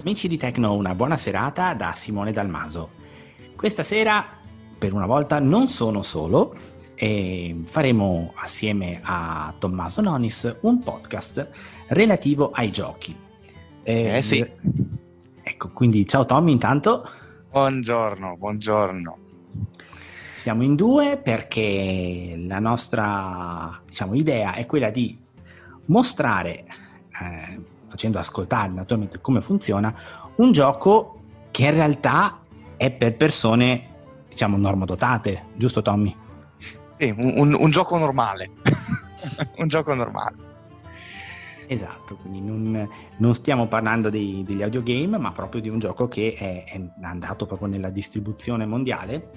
Amici di Tecno, una buona serata da Simone Dalmaso. Questa sera, per una volta, non sono solo e faremo assieme a Tommaso Nonis un podcast relativo ai giochi. Eh, eh sì. Ecco, quindi ciao Tommy intanto. Buongiorno, buongiorno. Siamo in due perché la nostra diciamo, idea è quella di mostrare, eh, facendo ascoltare naturalmente come funziona, un gioco che in realtà è per persone, diciamo, normodotate, giusto Tommy? Sì, un, un, gioco normale. un gioco normale. Esatto, quindi non, non stiamo parlando dei, degli audiogame, ma proprio di un gioco che è, è, andato proprio nella distribuzione mondiale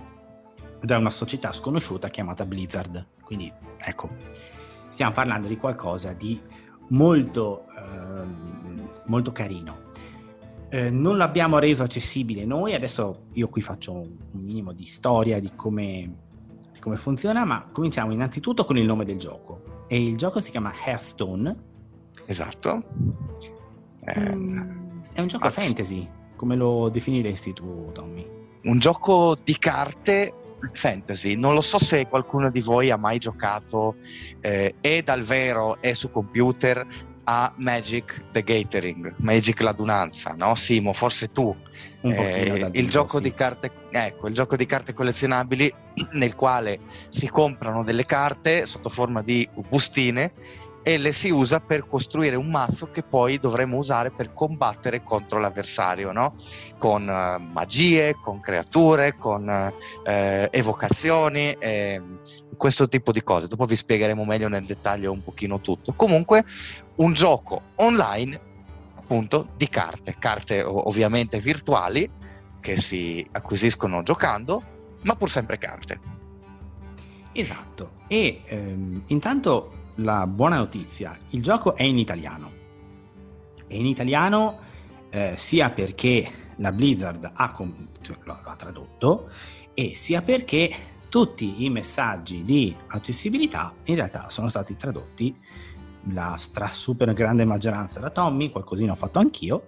da una società sconosciuta chiamata Blizzard. Quindi ecco, stiamo parlando di qualcosa di molto, eh, molto carino. Eh, non l'abbiamo reso accessibile noi, adesso io qui faccio un, un minimo di storia di come, di come funziona, ma cominciamo innanzitutto con il nome del gioco. E il gioco si chiama Hearthstone Esatto. Mm, è un gioco Mazz- fantasy, come lo definiresti tu, Tommy? Un gioco di carte fantasy. Non lo so se qualcuno di voi ha mai giocato eh, e dal vero e su computer a Magic the Gathering, Magic l'adunanza, no? Simo, forse tu. Eh, il, gioco sì. carte, ecco, il gioco di carte collezionabili nel quale si comprano delle carte sotto forma di bustine e le si usa per costruire un mazzo che poi dovremo usare per combattere contro l'avversario, no? con uh, magie, con creature, con uh, evocazioni, eh, questo tipo di cose. Dopo vi spiegheremo meglio nel dettaglio un pochino tutto. Comunque un gioco online appunto di carte, carte ovviamente virtuali che si acquisiscono giocando, ma pur sempre carte. Esatto, e ehm, intanto la buona notizia, il gioco è in italiano. È in italiano eh, sia perché la Blizzard ha, cioè, lo, ha tradotto e sia perché tutti i messaggi di accessibilità in realtà sono stati tradotti la stra super grande maggioranza da Tommy, qualcosina ho fatto anch'io.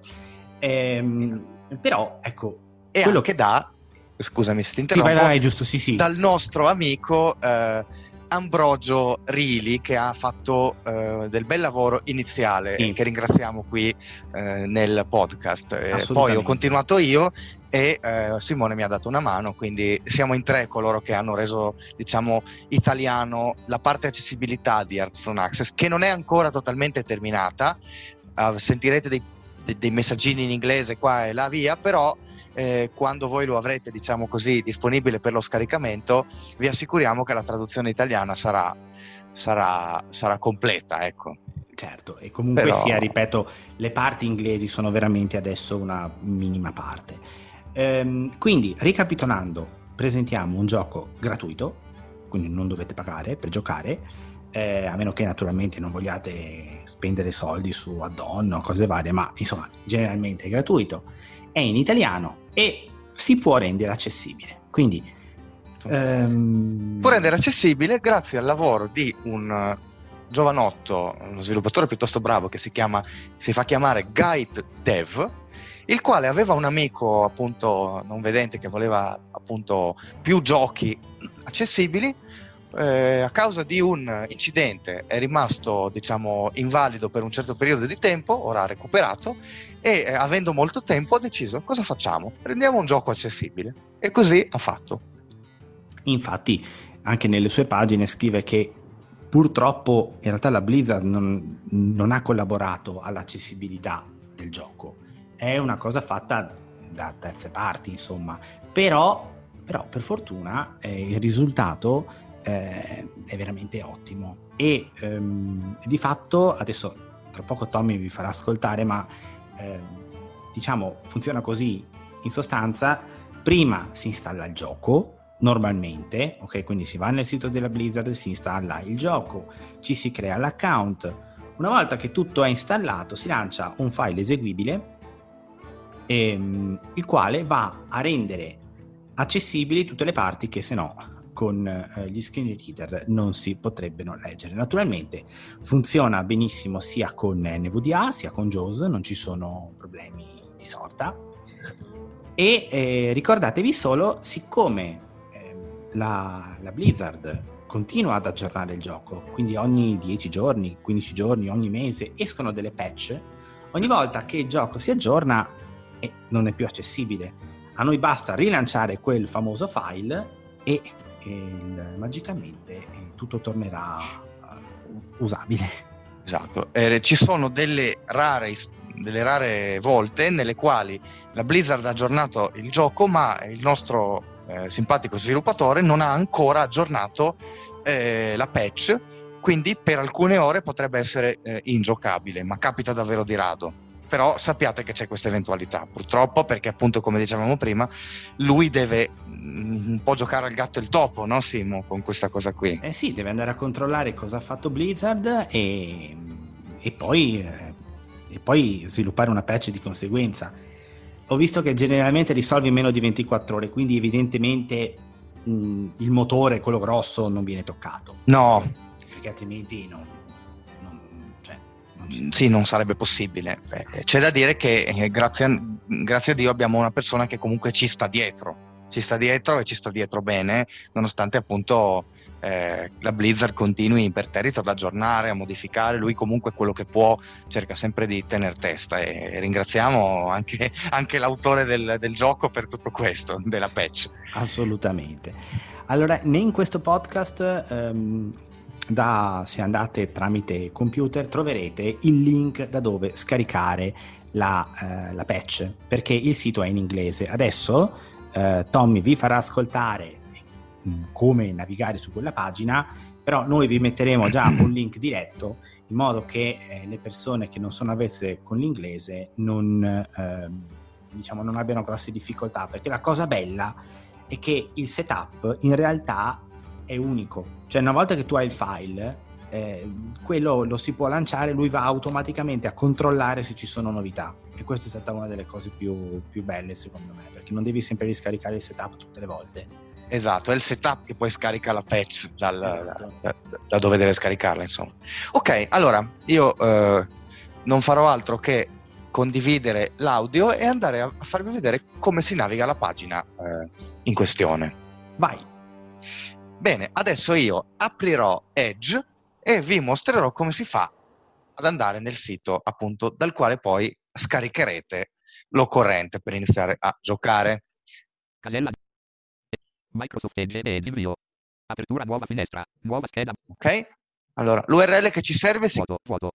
Ehm, però ecco, e quello che dà, scusami se ti interrompo, sì, vai, vai, giusto, sì, sì. dal nostro amico eh, Ambrogio Rili che ha fatto uh, del bel lavoro iniziale sì. che ringraziamo qui uh, nel podcast. Eh, poi ho continuato io e uh, Simone mi ha dato una mano, quindi siamo in tre coloro che hanno reso, diciamo, italiano la parte accessibilità di Hearthstone Access, che non è ancora totalmente terminata. sentirete dei, dei, dei messaggini in inglese qua e là via, però eh, quando voi lo avrete, diciamo così, disponibile per lo scaricamento, vi assicuriamo che la traduzione italiana sarà, sarà, sarà completa. Ecco. Certo, e comunque Però... sia, ripeto, le parti inglesi sono veramente adesso una minima parte. Ehm, quindi, ricapitolando, presentiamo un gioco gratuito, quindi non dovete pagare per giocare, eh, a meno che naturalmente non vogliate spendere soldi su add-on o cose varie, ma insomma, generalmente è gratuito, è in italiano e si può rendere accessibile. Quindi ehm... può rendere accessibile grazie al lavoro di un eh, giovanotto, uno sviluppatore piuttosto bravo che si, chiama, si fa chiamare Guide Dev, il quale aveva un amico appunto non vedente che voleva appunto più giochi accessibili. Eh, a causa di un incidente è rimasto diciamo invalido per un certo periodo di tempo, ora ha recuperato e eh, avendo molto tempo ha deciso cosa facciamo? Rendiamo un gioco accessibile e così ha fatto. Infatti anche nelle sue pagine scrive che purtroppo in realtà la Blizzard non, non ha collaborato all'accessibilità del gioco, è una cosa fatta da terze parti insomma, però, però per fortuna eh, il risultato eh, è veramente ottimo e ehm, di fatto adesso tra poco Tommy vi farà ascoltare ma eh, diciamo, funziona così. In sostanza, prima si installa il gioco, normalmente, ok? Quindi si va nel sito della Blizzard, si installa il gioco, ci si crea l'account. Una volta che tutto è installato, si lancia un file eseguibile, ehm, il quale va a rendere accessibili tutte le parti che se no con eh, gli screen reader non si potrebbero leggere. Naturalmente funziona benissimo sia con NVDA sia con JAWS, non ci sono problemi di sorta. E eh, ricordatevi solo, siccome eh, la, la Blizzard continua ad aggiornare il gioco, quindi ogni 10 giorni, 15 giorni, ogni mese escono delle patch, ogni volta che il gioco si aggiorna eh, non è più accessibile. A noi basta rilanciare quel famoso file e, e magicamente eh, tutto tornerà uh, usabile. Esatto, eh, ci sono delle rare, delle rare volte nelle quali la Blizzard ha aggiornato il gioco, ma il nostro eh, simpatico sviluppatore non ha ancora aggiornato eh, la patch, quindi per alcune ore potrebbe essere eh, ingiocabile, ma capita davvero di rado. Però sappiate che c'è questa eventualità, purtroppo, perché appunto, come dicevamo prima, lui deve mm, un po' giocare al gatto e il topo, no Simo, con questa cosa qui. Eh sì, deve andare a controllare cosa ha fatto Blizzard e, e, poi, eh, e poi sviluppare una patch di conseguenza. Ho visto che generalmente risolvi in meno di 24 ore, quindi evidentemente mh, mm, il motore, quello grosso, non viene toccato. No. Perché altrimenti no. Non, non sì, non sarebbe possibile. Eh, c'è da dire che eh, grazie, a, grazie a Dio abbiamo una persona che comunque ci sta dietro. Ci sta dietro e ci sta dietro bene, nonostante appunto eh, la Blizzard continui imperterrito ad aggiornare, a modificare, lui comunque quello che può cerca sempre di tenere testa e ringraziamo anche, anche l'autore del, del, gioco per tutto questo, della patch. Assolutamente. Allora, in questo podcast... Um da, se andate tramite computer troverete il link da dove scaricare la, eh, la patch perché il sito è in inglese. Adesso eh, Tommy vi farà ascoltare Mm, come navigare su quella pagina, però noi vi metteremo già un link diretto in modo che eh, le persone che non sono avvezze con l'inglese non, eh, diciamo, non abbiano grosse difficoltà, perché la cosa bella è che il setup in realtà è unico, cioè una volta che tu hai il file, eh, quello lo si può lanciare, lui va automaticamente a controllare se ci sono novità e questa è stata una delle cose più, più belle secondo me, perché non devi sempre riscaricare il setup tutte le volte Esatto, è il setup che poi scarica la patch dal, esatto. da, da, dove deve scaricarla, insomma. Ok, allora io eh, non farò altro che condividere l'audio e andare a farvi vedere come si naviga la pagina eh, in questione. Vai. Bene, adesso io aprirò Edge e vi mostrerò come si fa ad andare nel sito appunto dal quale poi scaricherete l'occorrente per iniziare a giocare. Casella Microsoft Edge ed invio. Apertura nuova finestra. Nuova scheda. Ok. Allora, l'URL che ci serve si... Vuoto, vuoto.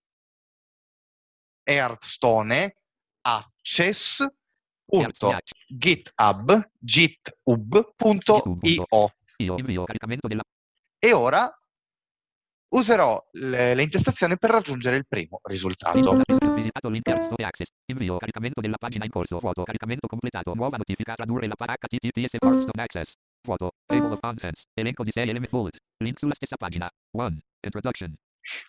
È Hearthstone access.github github.io e ora userò le, le intestazioni per raggiungere il primo risultato. Visitato link Access. Invio. Caricamento della pagina in corso. Vuoto. Caricamento completato. Nuova notifica. Tradurre la para HTTPS Hearthstone Access. Vuoto. Table of contents. Elenco di 6 element bullet. Link sulla stessa pagina. 1. Introduction.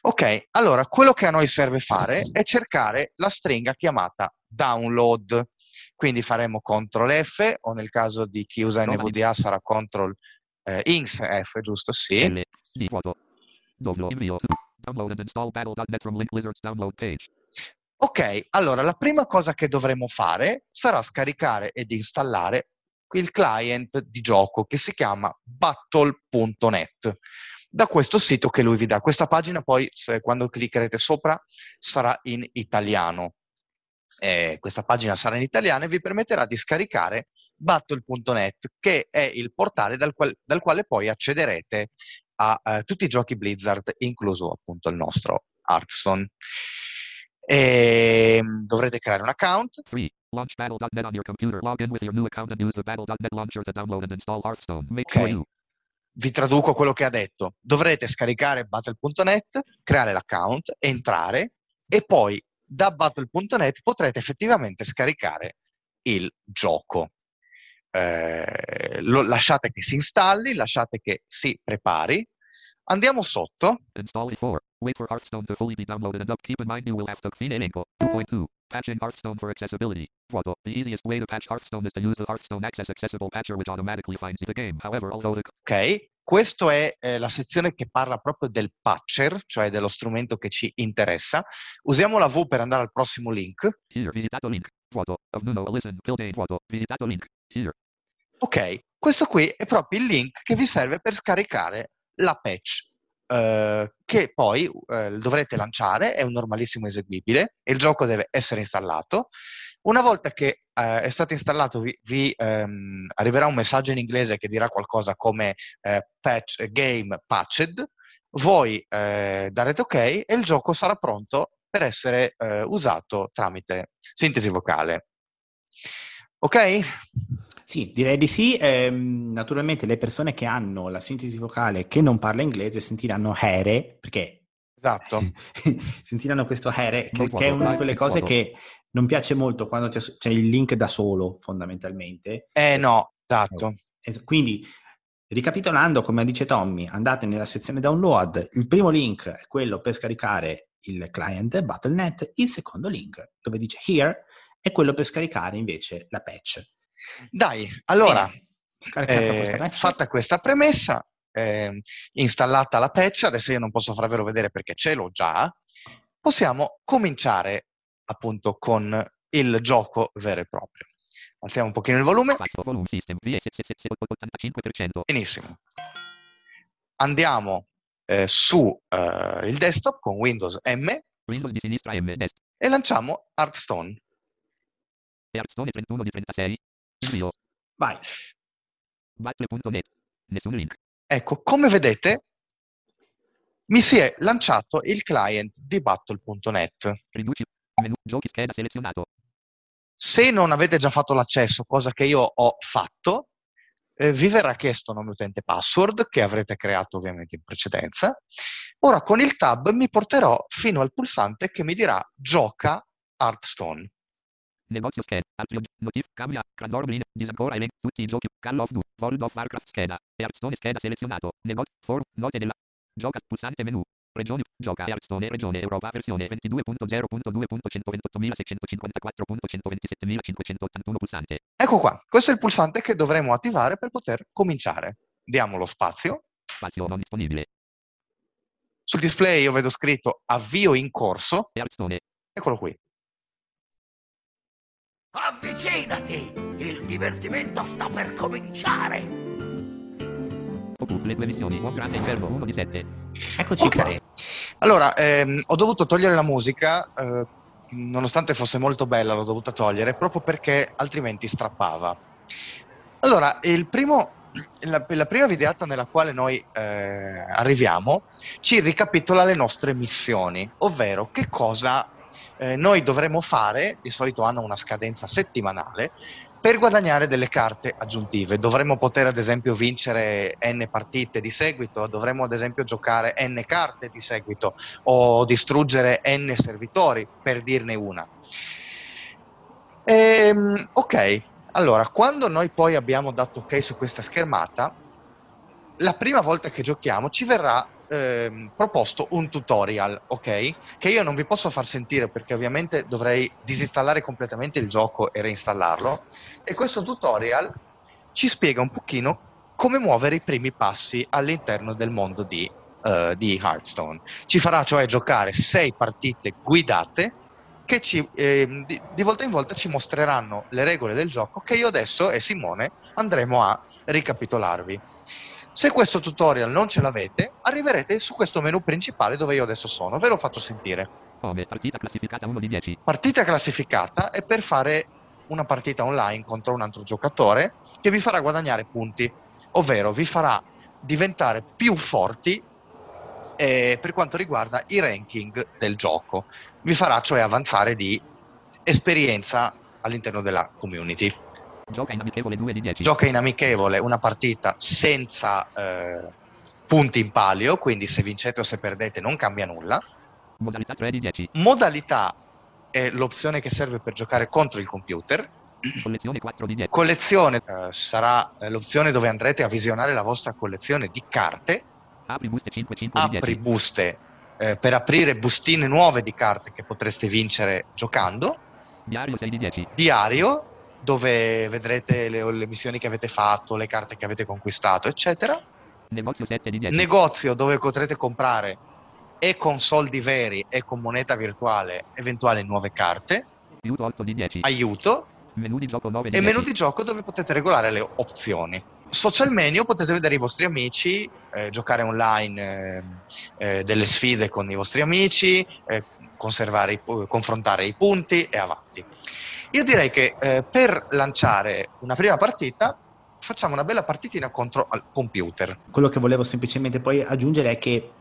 Ok, allora quello che a noi serve fare è cercare la stringa chiamata download. Quindi faremo CTRL F o nel caso di chi usa NVDA sarà CTRL eh, Inks F, giusto? Sì. L. D. Vuoto. Download. Invio. Download and install battle.net from link lizards download page. Ok, allora la prima cosa che dovremo fare sarà scaricare ed installare il client di gioco che si chiama battle.net da questo sito che lui vi dà. Questa pagina poi, se, quando cliccherete sopra, sarà in italiano. Eh, questa pagina sarà in italiano e vi permetterà di scaricare battle.net, che è il portale dal, qual, dal quale poi accederete a eh, tutti i giochi Blizzard, incluso appunto il nostro Hearthstone. E ehm, dovrete creare un account. Free. Launch battle.net on your computer. Log in with your new account and use the battle.net launcher to download and install Hearthstone. Make okay. Vi traduco quello che ha detto. Dovrete scaricare battle.net, creare l'account, entrare e poi da battle.net potrete effettivamente scaricare il gioco. Eh, lo, lasciate che si installi, lasciate che si prepari. Andiamo sotto. Install 4. Wait for Hearthstone to fully be downloaded and up. Keep in mind you will have to fine elenco 2.2. Patching Hearthstone for accessibility. Vuoto. The easiest way to patch Hearthstone is to use the Hearthstone Access Accessible Patcher which automatically finds the game. However, although the... Ok, questa è eh, la sezione che parla proprio del patcher, cioè dello strumento che ci interessa. Usiamo la V per andare al prossimo link. Here, visitato link. Vuoto. Of Nuno. Listen. Tilde. Vuoto. Visitato link. Here. Ok, questo qui è proprio il link che vi serve per scaricare la patch. eh, che poi eh, dovrete lanciare, è un normalissimo eseguibile, il gioco deve essere installato. Una volta che eh, è stato installato, vi, vi, ehm, arriverà un messaggio in inglese che dirà qualcosa come eh, patch, game patched. Voi eh, darete ok e il gioco sarà pronto per essere eh, usato tramite sintesi vocale. Ok? Sì, direi di sì. Ehm, naturalmente le persone che hanno la sintesi vocale che non parla inglese sentiranno here, perché Esatto. sentiranno questo here, che, che è una di quelle cose che non piace molto quando c'è, c'è il link da solo, fondamentalmente. Eh no, esatto. Es- Quindi, ricapitolando, come dice Tommy, andate nella sezione download, il primo link è quello per scaricare il client Battle.net, il secondo link, dove dice here, è quello per scaricare invece la patch. Dai, allora, eh, questa patch, fatta questa premessa, ehm, installata la patch, adesso io non posso farvelo vedere perché ce l'ho già, possiamo cominciare appunto con il gioco vero e proprio. Alziamo un pochino il volume. Spazio. Volume system. VS 85%. Benissimo. Andiamo eh, su eh, il desktop con Windows M Windows di sinistra M. E lanciamo Hearthstone. Hearthstone 31 di 36. Invio. vai. Battle.net. Nessun link. Ecco, come vedete, mi si è lanciato il client di battle.net. Riduci. Menu. Giochi scheda selezionato. Se non avete già fatto l'accesso, cosa che io ho fatto, eh, vi verrà chiesto nome utente password che avrete creato ovviamente in precedenza. Ora con il tab mi porterò fino al pulsante che mi dirà gioca Hearthstone. Negozio scheda. Altri. Notif. Cambia. Crandorblin. Disancora elenco. Tutti i giochi. Call of Duty. World of Warcraft scheda. Hearthstone scheda selezionato. Negozio. Forum. Note della. Gioca. Pulsante menu. Regioni. Gioca. Hearthstone. Regione Europa. Versione 22.0.2.128.654.127.581 pulsante. Ecco qua, questo è il pulsante che dovremo attivare per poter cominciare. Diamo lo spazio. Spazio non disponibile. Sul display io vedo scritto avvio in corso. Hearthstone. Eccolo qui. Avvicinati! Il divertimento sta per cominciare! Le due missioni. Uomo grande inferno 1 di 7. Eccoci Ok. qua. Allora, ehm, ho dovuto togliere la musica, eh, nonostante fosse molto bella, l'ho dovuta togliere proprio perché altrimenti strappava. Allora, il primo, la, la prima videata nella quale noi eh, arriviamo ci ricapitola le nostre missioni, ovvero che cosa eh, noi dovremo fare, di solito hanno una scadenza settimanale, per guadagnare delle carte aggiuntive. Dovremmo poter ad esempio vincere n partite di seguito, dovremmo ad esempio giocare n carte di seguito o distruggere n servitori, per dirne una. Ehm, ok, allora, quando noi poi abbiamo dato ok su questa schermata, la prima volta che giochiamo ci verrà ehm, proposto un tutorial, ok? Che io non vi posso far sentire perché ovviamente dovrei disinstallare completamente il gioco e reinstallarlo. E questo tutorial ci spiega un pochino come muovere i primi passi all'interno del mondo di, eh, di Hearthstone. Ci farà cioè giocare sei partite guidate che ci, ehm, di, di volta in volta ci mostreranno le regole del gioco che io adesso e Simone andremo a ricapitolarvi. Se questo tutorial non ce l'avete, arriverete su questo menu principale dove io adesso sono. Ve lo faccio sentire. Home. Partita classificata 1 di 10. Partita classificata è per fare una partita online contro un altro giocatore che vi farà guadagnare punti, ovvero vi farà diventare più forti eh, per quanto riguarda i ranking del gioco. Vi farà cioè avanzare di esperienza all'interno della community. Gioca in amichevole 2 di 10. Gioca in amichevole una partita senza eh, punti in palio, quindi se vincete o se perdete non cambia nulla. Modalità 3 di 10. Modalità è l'opzione che serve per giocare contro il computer. Collezione 4 di 10. Collezione eh, sarà eh, l'opzione dove andrete a visionare la vostra collezione di carte. Apri buste 5 5 di Apri 10. buste eh, per aprire bustine nuove di carte che potreste vincere giocando. Diario 6 di 10. Diario dove vedrete le, le missioni che avete fatto, le carte che avete conquistato, eccetera. Negozio 7 di 10. negozio dove potrete comprare e con soldi veri e con moneta virtuale eventuali nuove carte Aiuto 8 di 10. aiuto Menu di gioco 9 di e 10. menu di gioco dove potete regolare le opzioni. Social menu potete vedere i vostri amici, eh, giocare online eh, eh, delle sfide con i vostri amici, eh, conservare i confrontare i punti e avanti. Io direi che eh, per lanciare una prima partita facciamo una bella partitina contro al computer. Quello che volevo semplicemente poi aggiungere è che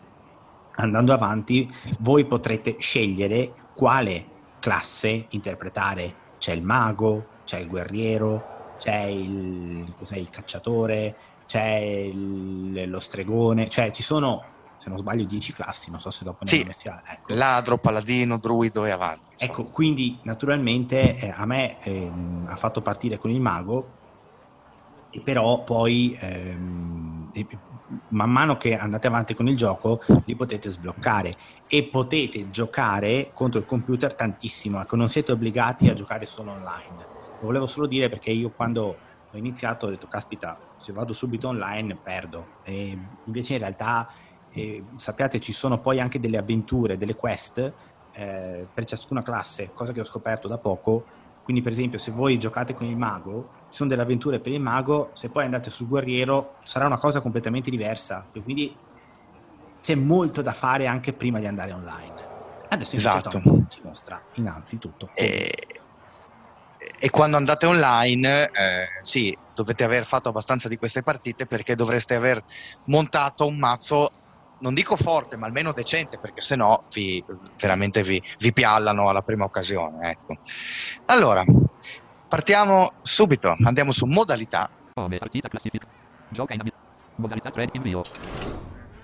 andando avanti voi potrete scegliere quale classe interpretare. C'è il mago, c'è il guerriero, c'è il, il cacciatore, c'è il- lo stregone, cioè ci sono, se non sbaglio, 10 classi, non so se dopo ne Sì. messi a- ecco. Ladro, paladino, druido e avanti. insomma. Ecco, quindi naturalmente eh, a me ehm, ha fatto partire con il mago, e però poi ehm, man mano che andate avanti con il gioco li potete sbloccare e potete giocare contro il computer tantissimo, ecco, non siete obbligati a giocare solo online. Lo volevo solo dire perché io quando ho iniziato ho detto caspita, se vado subito online perdo. E invece in realtà eh, sappiate ci sono poi anche delle avventure, delle quest eh, per ciascuna classe, cosa che ho scoperto da poco. Quindi, per esempio, se voi giocate con il mago, ci sono delle avventure per il mago, se poi andate sul guerriero sarà una cosa completamente diversa. E quindi c'è molto da fare anche prima di andare online. Adesso invece Esatto. Tom ci mostra innanzitutto. E, e quando andate online, eh, sì, dovete aver fatto abbastanza di queste partite perché dovreste aver montato un mazzo, non dico forte, ma almeno decente, perché sennò vi, veramente vi, vi piallano alla prima occasione. Ecco. Allora, partiamo subito, andiamo su modalità. Come partita classifica. Gioca in modalità 3 invio.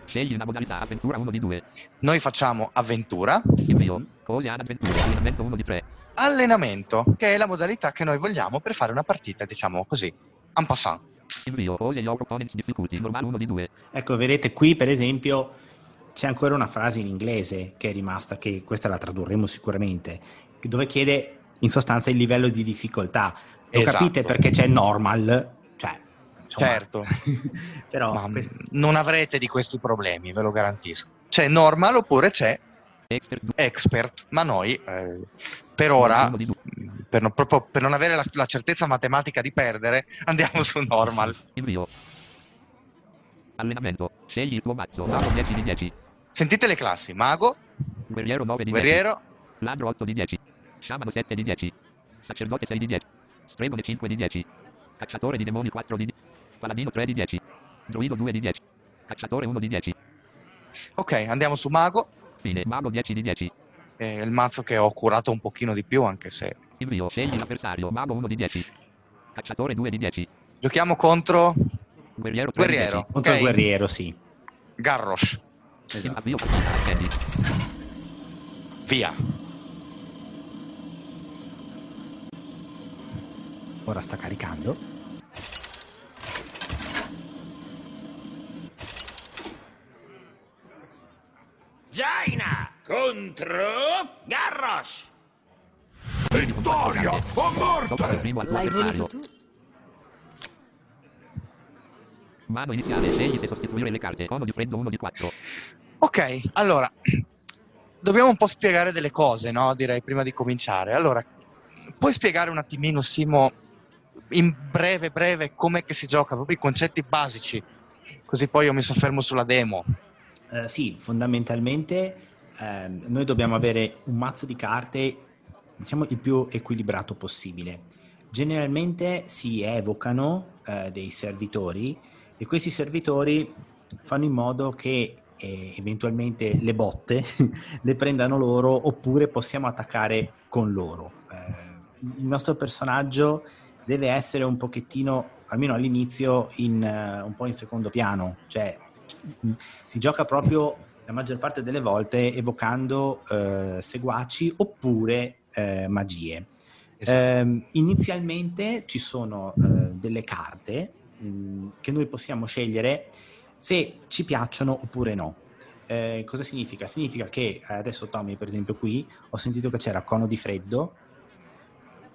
Scegli una modalità avventura 1 di 2. Noi facciamo avventura, Invio. Cose ad avventura. Allenamento 1 di 3. allenamento, che è la modalità che noi vogliamo per fare una partita, diciamo così, en passant. Invio. Cose your opponent's difficulty. Normale 1 di 2. Ecco, vedete qui per esempio c'è ancora una frase in inglese che è rimasta, che questa la tradurremo sicuramente, dove chiede in sostanza il livello di difficoltà. Lo Esatto. capite perché c'è normal, cioè... insomma, Certo. però questo- non avrete di questi problemi, ve lo garantisco. C'è normal oppure c'è Expert 2. expert, ma noi eh, per ora, per non, proprio per non avere la, la certezza matematica di perdere, andiamo su normal. Invio. Allenamento. Scegli il tuo mazzo. Mago 10 di 10. Sentite le classi, mago, Guerriero 9 di 10. guerriero, Ladro 8 di 10. Sciamano 7 di 10. Sacerdote 6 di 10. Stregone 5 di 10. Cacciatore di demoni 4 di 10. Paladino 3 di 10. Druido 2 di 10. Cacciatore 1 di 10. ok, andiamo su mago, Fine. Mago 10 di 10. È il mazzo che ho curato un pochino di più, anche se Invio. Scegli l'avversario. Mago 1 di 10. Cacciatore 2 di 10. giochiamo contro Guerriero 3 guerriero, di contro il guerriero, sì. Garrosh, 10. Esatto. Via. Ora sta caricando. Jaina contro Garrosh. Vittoria o morte! L'hai voluto tu? Mano iniziale. Scegli se sostituire le carte. Cono di freddo 1 di 4. Ok, allora, dobbiamo un po' spiegare delle cose, no? Direi prima di cominciare. Allora, puoi spiegare un attimino, Simo, in breve, breve, com'è che si gioca, proprio i concetti basici, così poi io mi soffermo sulla demo. Eh, sì, fondamentalmente ehm, noi dobbiamo avere un mazzo di carte, diciamo, il più equilibrato possibile. Generalmente si evocano eh, dei servitori e questi servitori fanno in modo che eh, eventualmente le botte le prendano loro oppure possiamo attaccare con loro. Eh, il nostro personaggio deve essere un pochettino, almeno all'inizio, in, eh, un po' in secondo piano, cioè si gioca proprio la maggior parte delle volte evocando eh, seguaci oppure eh, magie. Ehm, inizialmente ci sono eh, delle carte mh, che noi possiamo scegliere se ci piacciono oppure no. Eh, cosa significa? Significa che adesso Tommy, per esempio, qui ho sentito che c'era cono di freddo.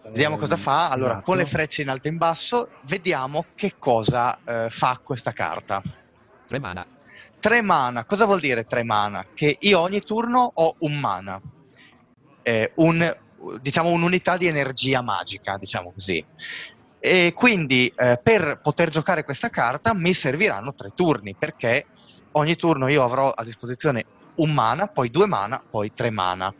Vediamo cosa Ehm, fa. Allora, esatto. con le frecce in alto e in basso, vediamo che cosa eh, fa questa carta. 3 mana. Tre mana, cosa vuol dire tre mana? Che io ogni turno ho un mana. Eh, un diciamo un'unità di energia magica, diciamo così. E quindi eh, per poter giocare questa carta mi serviranno tre turni perché ogni turno io avrò a disposizione un mana, poi due mana, poi tre mana.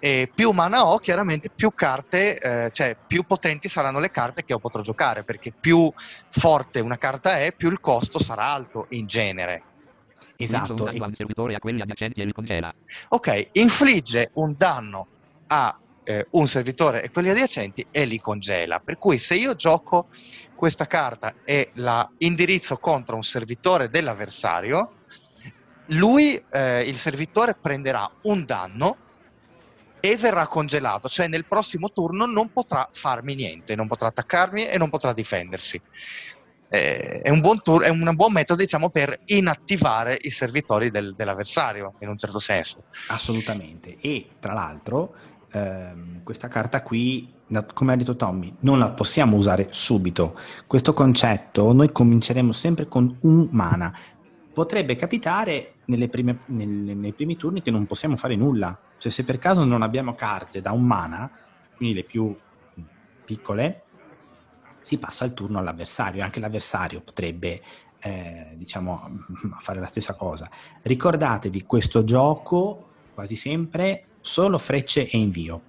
E più mana ho, chiaramente più carte, eh, cioè più potenti saranno le carte che io potrò giocare, perché più forte una carta è, più il costo sarà alto in genere. Esatto. Un danno al servitore a quelli adiacenti e li congela. Ok, infligge un danno a eh, un servitore e quelli adiacenti e li congela. Per cui se io gioco questa carta e la indirizzo contro un servitore dell'avversario, lui, eh, il servitore, prenderà un danno e verrà congelato, cioè nel prossimo turno non potrà farmi niente, non potrà attaccarmi e non potrà difendersi. Eh, è, un buon tour- è un buon metodo, diciamo, per inattivare i servitori del- dell'avversario, in un certo senso. Assolutamente. E tra l'altro, ehm, questa carta qui, come ha detto Tommy, non la possiamo usare subito. Questo concetto noi cominceremo sempre con un mana. Potrebbe capitare prime- nel- nei primi turni che non possiamo fare nulla. Cioè, se per caso non abbiamo carte da un mana, quindi le più piccole, si passa il turno all'avversario. Anche l'avversario potrebbe, eh, diciamo, fare la stessa cosa. Ricordatevi, questo gioco quasi sempre solo frecce e invio.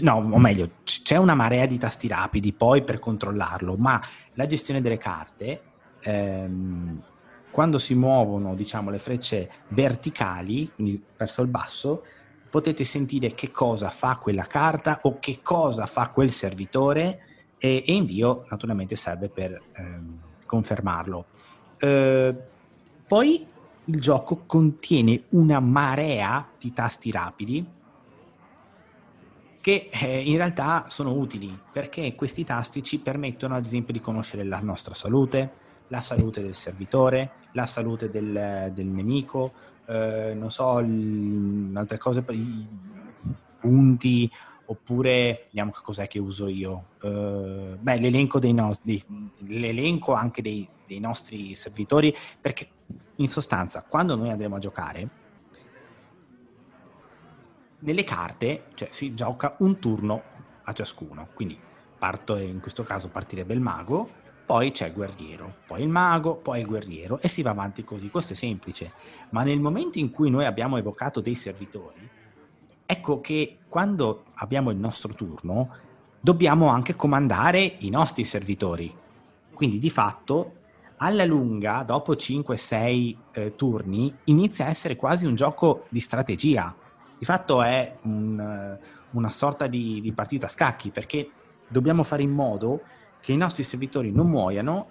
No, o meglio, c'è una marea di tasti rapidi poi per controllarlo, ma la gestione delle carte, ehm, quando si muovono, diciamo, le frecce verticali, quindi verso il basso, potete sentire che cosa fa quella carta o che cosa fa quel servitore e, e invio naturalmente serve per ehm, confermarlo. Eh, poi il gioco contiene una marea di tasti rapidi che eh, in realtà sono utili perché questi tasti ci permettono ad esempio di conoscere la nostra salute, la salute del servitore, la salute del, del nemico, eh, non so, l- altre cose i punti oppure vediamo che cos'è che uso io. Eh, beh, l'elenco, dei nos- dei- l'elenco anche dei, dei nostri servitori perché in sostanza quando noi andremo a giocare nelle carte cioè, si gioca un turno a ciascuno, quindi parto, in questo caso partirebbe il mago, poi c'è il guerriero, poi il mago, poi il guerriero e si va avanti così. Questo è semplice, ma nel momento in cui noi abbiamo evocato dei servitori, ecco che quando abbiamo il nostro turno dobbiamo anche comandare i nostri servitori. Quindi di fatto alla lunga, dopo 5-6 eh, turni, inizia a essere quasi un gioco di strategia. Di fatto è un, eh, una sorta di, di partita a scacchi perché dobbiamo fare in modo che i nostri servitori non muoiano,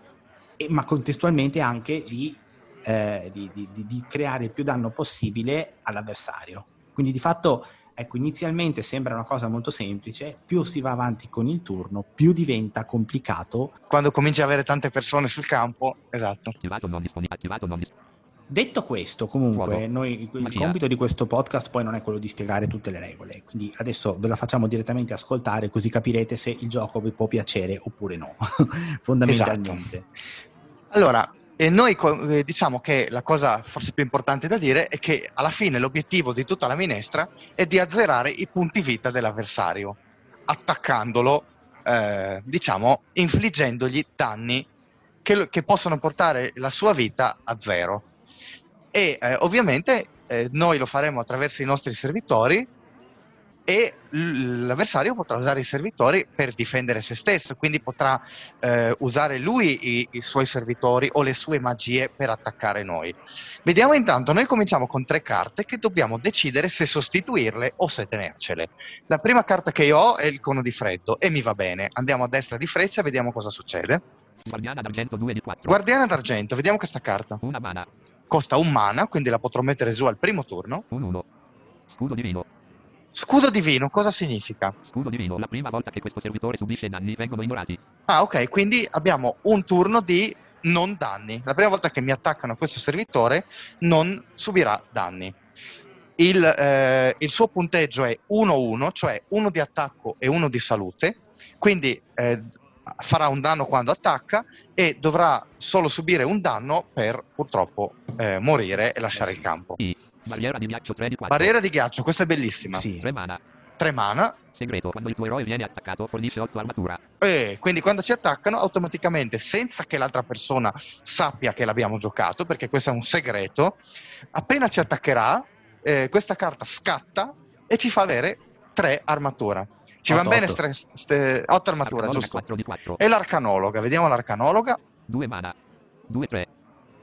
e- ma contestualmente anche di, eh, di- di- creare il più danno possibile all'avversario. Quindi di fatto, ecco, inizialmente sembra una cosa molto semplice, più si va avanti con il turno, più diventa complicato. Quando cominci ad avere tante persone sul campo, esatto. Attivato non disponibile. Attivato non disponibile. Detto questo, comunque, noi, il Magia. compito di questo podcast poi non è quello di spiegare tutte le regole, quindi adesso ve la facciamo direttamente ascoltare così capirete se il gioco vi può piacere oppure no, fondamentalmente. Allora, e noi eh, diciamo che la cosa forse più importante da dire è che alla fine l'obiettivo di tutta la minestra è di azzerare i punti vita dell'avversario, attaccandolo, eh, diciamo, infliggendogli danni che, che possono portare la sua vita a zero. E eh, ovviamente eh, noi lo faremo attraverso i nostri servitori e l'avversario potrà usare i servitori per difendere se stesso, quindi potrà eh, usare lui i, i suoi servitori o le sue magie per attaccare noi. Vediamo intanto, noi cominciamo con tre carte che dobbiamo decidere se sostituirle o se tenercele. La prima carta che io ho è il cono di freddo e mi va bene. Andiamo a destra di freccia e vediamo cosa succede. Guardiana d'argento 2 di 4. Guardiana d'argento, vediamo questa carta. Una mana. Costa un mana, quindi la potrò mettere giù al primo turno. Un 1. Scudo divino. Scudo divino, cosa significa? Scudo divino. La prima volta che questo servitore subisce danni vengono ignorati. Ah, ok, quindi abbiamo un turno di non danni. La prima volta che mi attaccano questo servitore non subirà danni. Il, eh, il suo punteggio è 1-1, cioè uno di attacco e uno di salute, quindi eh, farà un danno quando attacca e dovrà solo subire un danno per purtroppo eh, morire e lasciare Eh il campo. I. Barriera di ghiaccio 3 di 4. Barriera di ghiaccio, questa è bellissima. Sì. 3 mana. 3 mana. Segreto. Quando il tuo eroe viene attaccato, fornisce 8 armatura. E quindi quando ci attaccano, automaticamente, senza che l'altra persona sappia che l'abbiamo giocato, perché questo è un segreto, appena ci attaccherà, eh, questa carta scatta e ci fa avere 3 armatura. Ci vanno bene otto. 8 armatura, Arcanologa, giusto? 4 di 4. E l'arcanologa, vediamo l'arcanologa. 2 mana. 2 3.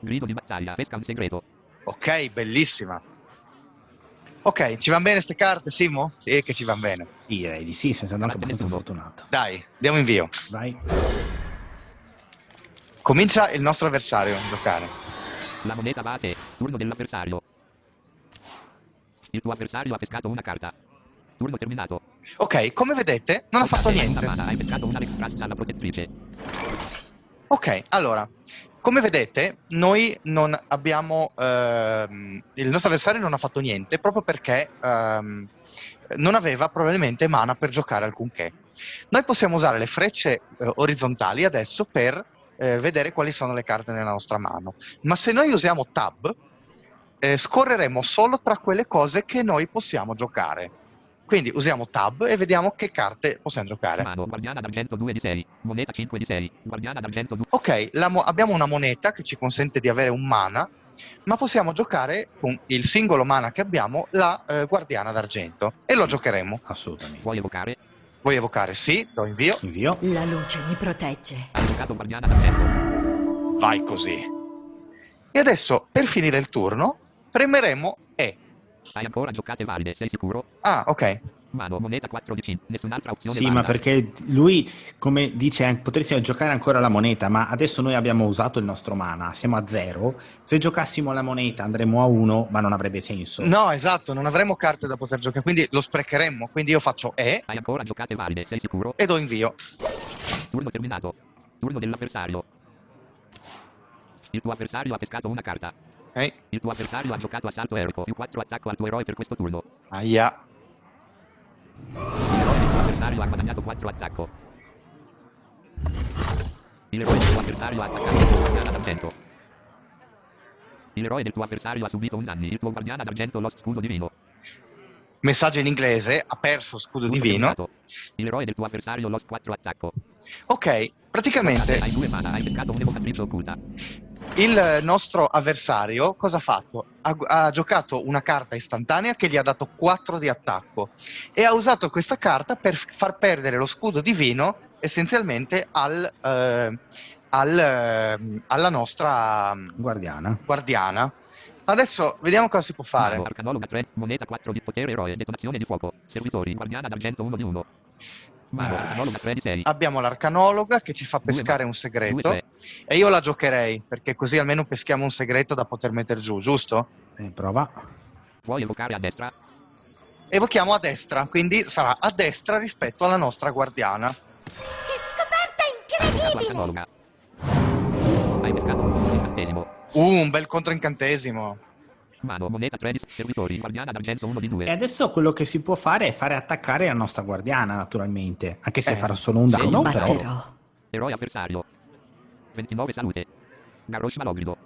Grido di battaglia. Pesca un segreto. Ok, bellissima. Ok, ci vanno bene queste carte, Simo? Sì, che ci vanno bene. Sì, direi di sì, sei andato abbastanza fortunato. Dai, diamo invio. Vai. Comincia il nostro avversario a giocare. La moneta va a te. Turno dell'avversario. Il tuo avversario ha pescato una carta. Turno terminato. Ok, come vedete, non ha fatto niente. Mana. Hai pescato una Lex Trust alla protettrice. Ok, allora, come vedete, noi non abbiamo. ehm, il nostro avversario non ha fatto niente proprio perché ehm, non aveva probabilmente mana per giocare alcunché. Noi possiamo usare le frecce eh, orizzontali adesso per eh, vedere quali sono le carte nella nostra mano. Ma se noi usiamo tab, eh, scorreremo solo tra quelle cose che noi possiamo giocare. Quindi usiamo tab e vediamo che carte possiamo giocare. Mano. Guardiana d'argento 2 di 6. Moneta 5 di 6. Guardiana d'argento 2. Ok, la mo- abbiamo una moneta che ci consente di avere un mana, ma possiamo giocare con il singolo mana che abbiamo la eh, guardiana d'argento e lo giocheremo. Assolutamente. Puoi evocare. Vuoi evocare? Sì, do invio. Invio. La luce mi protegge. Hai evocato guardiana d'argento. Vai così. E adesso, per finire il turno, premeremo. Hai ancora giocate valide. Sei sicuro? Ah, ok. Mano. Moneta 4 di 5. Nessun'altra opzione Sì, ma valida. perché lui, come dice, potresti giocare ancora la moneta, ma adesso noi abbiamo usato il nostro mana, siamo a zero. Se giocassimo la moneta andremo a uno, ma non avrebbe senso. No, esatto, non avremo carte da poter giocare, quindi lo sprecheremmo. Quindi io faccio E Hai ancora giocate valide. Sei sicuro? e do invio. Turno terminato. Turno dell'avversario. Il tuo avversario ha pescato una carta. Ok. Il tuo avversario ha giocato assalto eroico più 4 attacco al tuo eroe per questo turno. Aia. L'eroe del tuo avversario ha guadagnato 4 attacco. Il eroe del tuo avversario ha attaccato il tuo guardiana d'argento. Il eroe del tuo avversario ha subito un danni. Il tuo guardiana d'argento lo scudo divino. Messaggio in inglese, ha perso scudo Turno divino. terminato. Il eroe del tuo avversario lo 4 attacco. Ok, praticamente il nostro avversario cosa ha fatto? Ha, ha giocato una carta istantanea che gli ha dato 4 di attacco e ha usato questa carta per far perdere lo scudo divino essenzialmente al, eh, al, eh, alla nostra mm, Guardiana. guardiana. Adesso vediamo cosa si può fare. Arcanologa 3, moneta 4 di potere eroe, detonazione di fuoco. Servitori, guardiana d'argento 1 di 1. Mago. Arcanologa 3 di 6. Abbiamo l'arcanologa che ci fa pescare un segreto e io la giocherei perché così almeno peschiamo un segreto da poter mettere giù, giusto? Eh, prova. Puoi evocare a destra. Evochiamo a destra, quindi sarà a destra rispetto alla nostra guardiana. Che scoperta incredibile! Hai pescato un incantesimo. Uh, un bel controincantesimo. Mano, moneta 3 di servitori, guardiana d'argento 1 di 2. E adesso quello che si può fare è fare attaccare la nostra guardiana, naturalmente. Anche se Eh, farà solo un danno, ma però. Batterò. Eroe avversario. 29 salute. Garrosh Malogrido.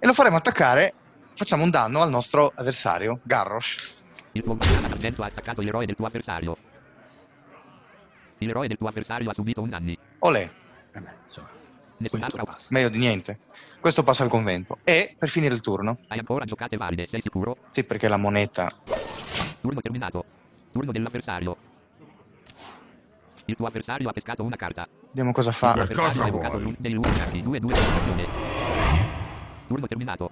E lo faremo attaccare. Facciamo un danno al nostro avversario, Garrosh. Il tuo guardiana d'argento ha attaccato l'eroe del tuo avversario. Il eroe del tuo avversario ha subito un danni. Olè, Eh beh, insomma, opzione. passa. meglio di niente. Questo passa al convento. E per finire il turno. Hai ancora giocate valide, sei sicuro? Sì, perché la moneta. Turno terminato. Turno dell'avversario. Il tuo avversario ha pescato una carta. Vediamo cosa Il tuo fa. avversario cosa ha evocato vuoi? l'un- dei luminari. 2 2 detonazione. Turno terminato.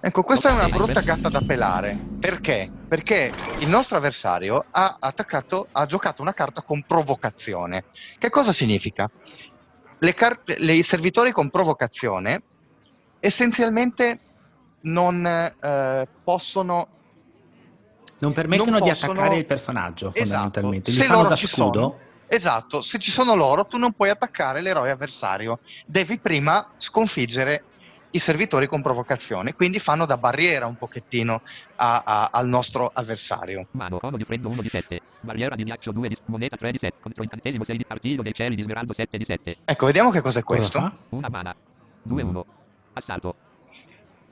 Ecco, questa è una brutta gatta da pelare. Perché? Perché il nostro avversario ha attaccato, ha giocato una carta con provocazione. Che cosa significa? Le carte, le- i servitori con provocazione essenzialmente non eh, possono Non permettono Non di possono- attaccare il personaggio, fondamentalmente. Esatto. Gli Se fanno da scudo. sono- Esatto, se ci sono loro, tu non puoi attaccare l'eroe avversario. Devi prima sconfiggere i servitori con provocazione, quindi fanno da barriera un pochettino a- a- al nostro avversario. Mano, cono di freddo 1 di 7. Barriera di ghiaccio 2 di moneta 3 di 7. Contro incantesimo 6 di artiglio dei cieli di smeraldo 7 di 7. Ecco, vediamo che cos'è Cosa questo. fa? Una mana. 2 1. Assalto.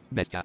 Bestia.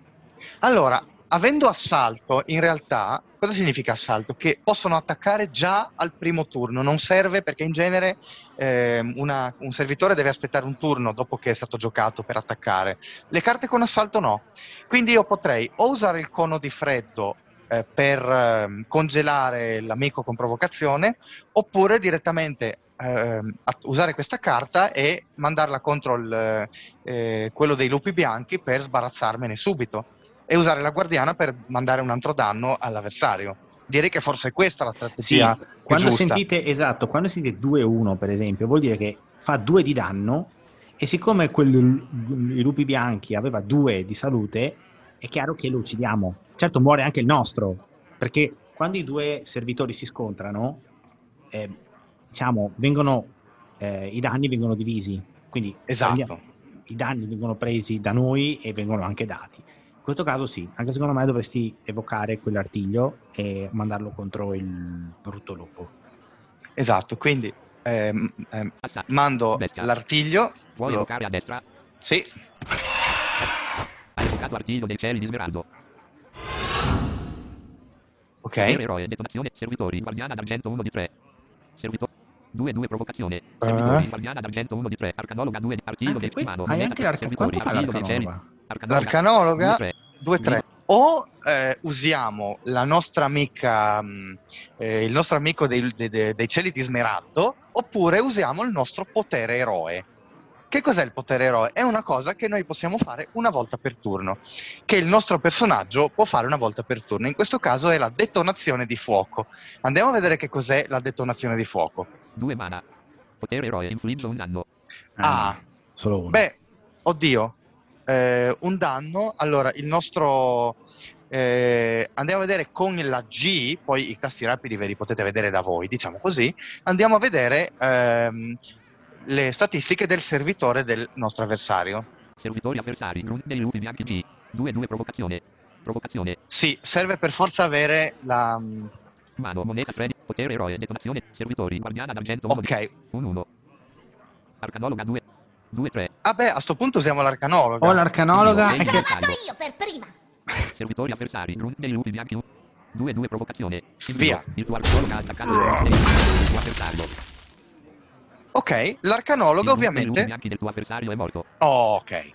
Allora, avendo assalto, in realtà, cosa significa assalto? Che possono attaccare già al primo turno, non serve perché in genere ehm, una- un servitore deve aspettare un turno dopo che è stato giocato per attaccare. Le carte con assalto no. Quindi io potrei o usare il cono di freddo eh, per ehm, congelare l'amico con provocazione, oppure direttamente ehm, usare questa carta e mandarla contro il, eh, quello dei lupi bianchi per sbarazzarmene subito e usare la guardiana per mandare un altro danno all'avversario. Direi che forse è questa la Sì, strategia più quando giusta. sentite, esatto, quando sentite 2-1 per esempio, vuol dire che fa 2 di danno e siccome quel, i lupi bianchi aveva 2 di salute, è chiaro che lo uccidiamo. Certo muore anche il nostro, perché quando i due servitori si scontrano, eh, diciamo, vengono, eh, i danni vengono divisi. Quindi Esatto. i danni vengono presi da noi e vengono anche dati. In questo caso sì, anche secondo me dovresti evocare quell'artiglio e mandarlo contro il brutto lupo. Esatto, quindi ehm, ehm, mando Bestia. l'artiglio. Puoi lo- evocare a destra. Sì, Hai evocato artiglio dei cieli di Smeraldo. ok. Potere eroe, detonazione, servitori, guardiana d'argento 1 di 3. Servitori 2 2 provocazione. Servitori, Eh. guardiana d'argento 1 di 3. Arcanologa 2 artiglio del Timano. hai anche tre, l'arca- servitori, quanto fa artiglio dei cieli. l'arcanologa? L'arcanologa 2 3. 2-3. O eh, usiamo la nostra amica, mh, eh, il nostro amico dei, de- de- dei cieli di Smeraldo, oppure usiamo il nostro potere eroe. Che cos'è il potere eroe? È una cosa che noi possiamo fare una volta per turno, che il nostro personaggio può fare una volta per turno. In questo caso è la detonazione di fuoco. Andiamo a vedere che cos'è la detonazione di fuoco. 2 mana. Potere eroe, infligge un danno. Ah, solo uno. Beh, oddio, eh, un danno. Allora, il nostro... eh, andiamo a vedere con la G, poi i tasti rapidi ve li potete vedere da voi, diciamo così. Andiamo a vedere ehm, le statistiche del servitore del nostro avversario. Servitori avversari, lupi bianchi G. 2 2 provocazione. Provocazione. Sì, serve per forza avere la... Mano, moneta 3. Potere eroe, detonazione, servitori, guardiana d'argento 1 di Ok. 1 1. Arcanologa 2 2 3. Ah beh, a sto punto usiamo l'arcanologa. Ho l'arcanologa Quindi e ho che... il fatto io per prima. Servitori avversari, grunt dei lupi bianchi 2 2 provocazione. Via. Il tuo arcanologa ha attaccato il bianchi del tuo avversario. Ok, l'arcanologa Il ovviamente... bianchi del tuo avversario è morto. Oh, ok.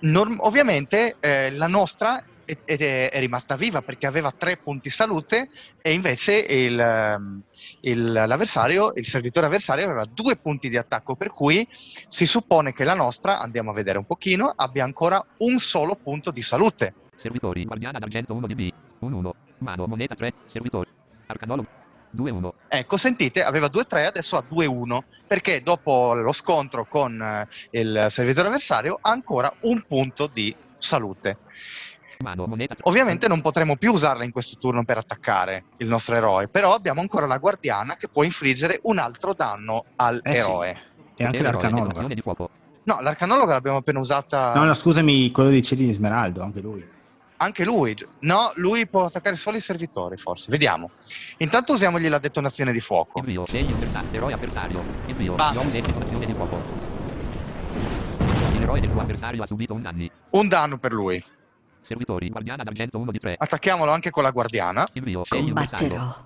Norm- ovviamente eh, la nostra è, è- è rimasta viva perché aveva tre punti salute e invece il, ehm, il- l'avversario, il servitore avversario aveva due punti di attacco per cui si suppone che la nostra, andiamo a vedere un pochino, abbia ancora un solo punto di salute. Servitori, guardiana d'argento 1 di B. 1 1. Mano, moneta 3. Servitori. Arcanologo 2 1. Ecco, sentite, aveva 2-3, adesso ha 2-1 perché dopo lo scontro con eh, il servitore avversario ha ancora un punto di salute. Mano, moneta 3. Ovviamente non potremo più usarla in questo turno per attaccare il nostro eroe, però abbiamo ancora la guardiana che può infliggere un altro danno Eh sì. all'eroe. E anche l'arcanologa. di fuoco. No, l'arcanologa l'abbiamo appena usata No, no, scusami, quello dei cieli di Smeraldo, anche lui. anche lui. No, lui può attaccare solo i servitori, forse. Vediamo. Intanto usiamogli la detonazione di fuoco. Invio, scegli avversario, eroe avversario. Invio, Ah. Detonazione di fuoco. L'eroe del tuo avversario ha subito un danni. Un danno per lui. Servitori, guardiana d'argento 1 di 3. Attacchiamolo anche con la guardiana. Invio, scegli. Combatterò.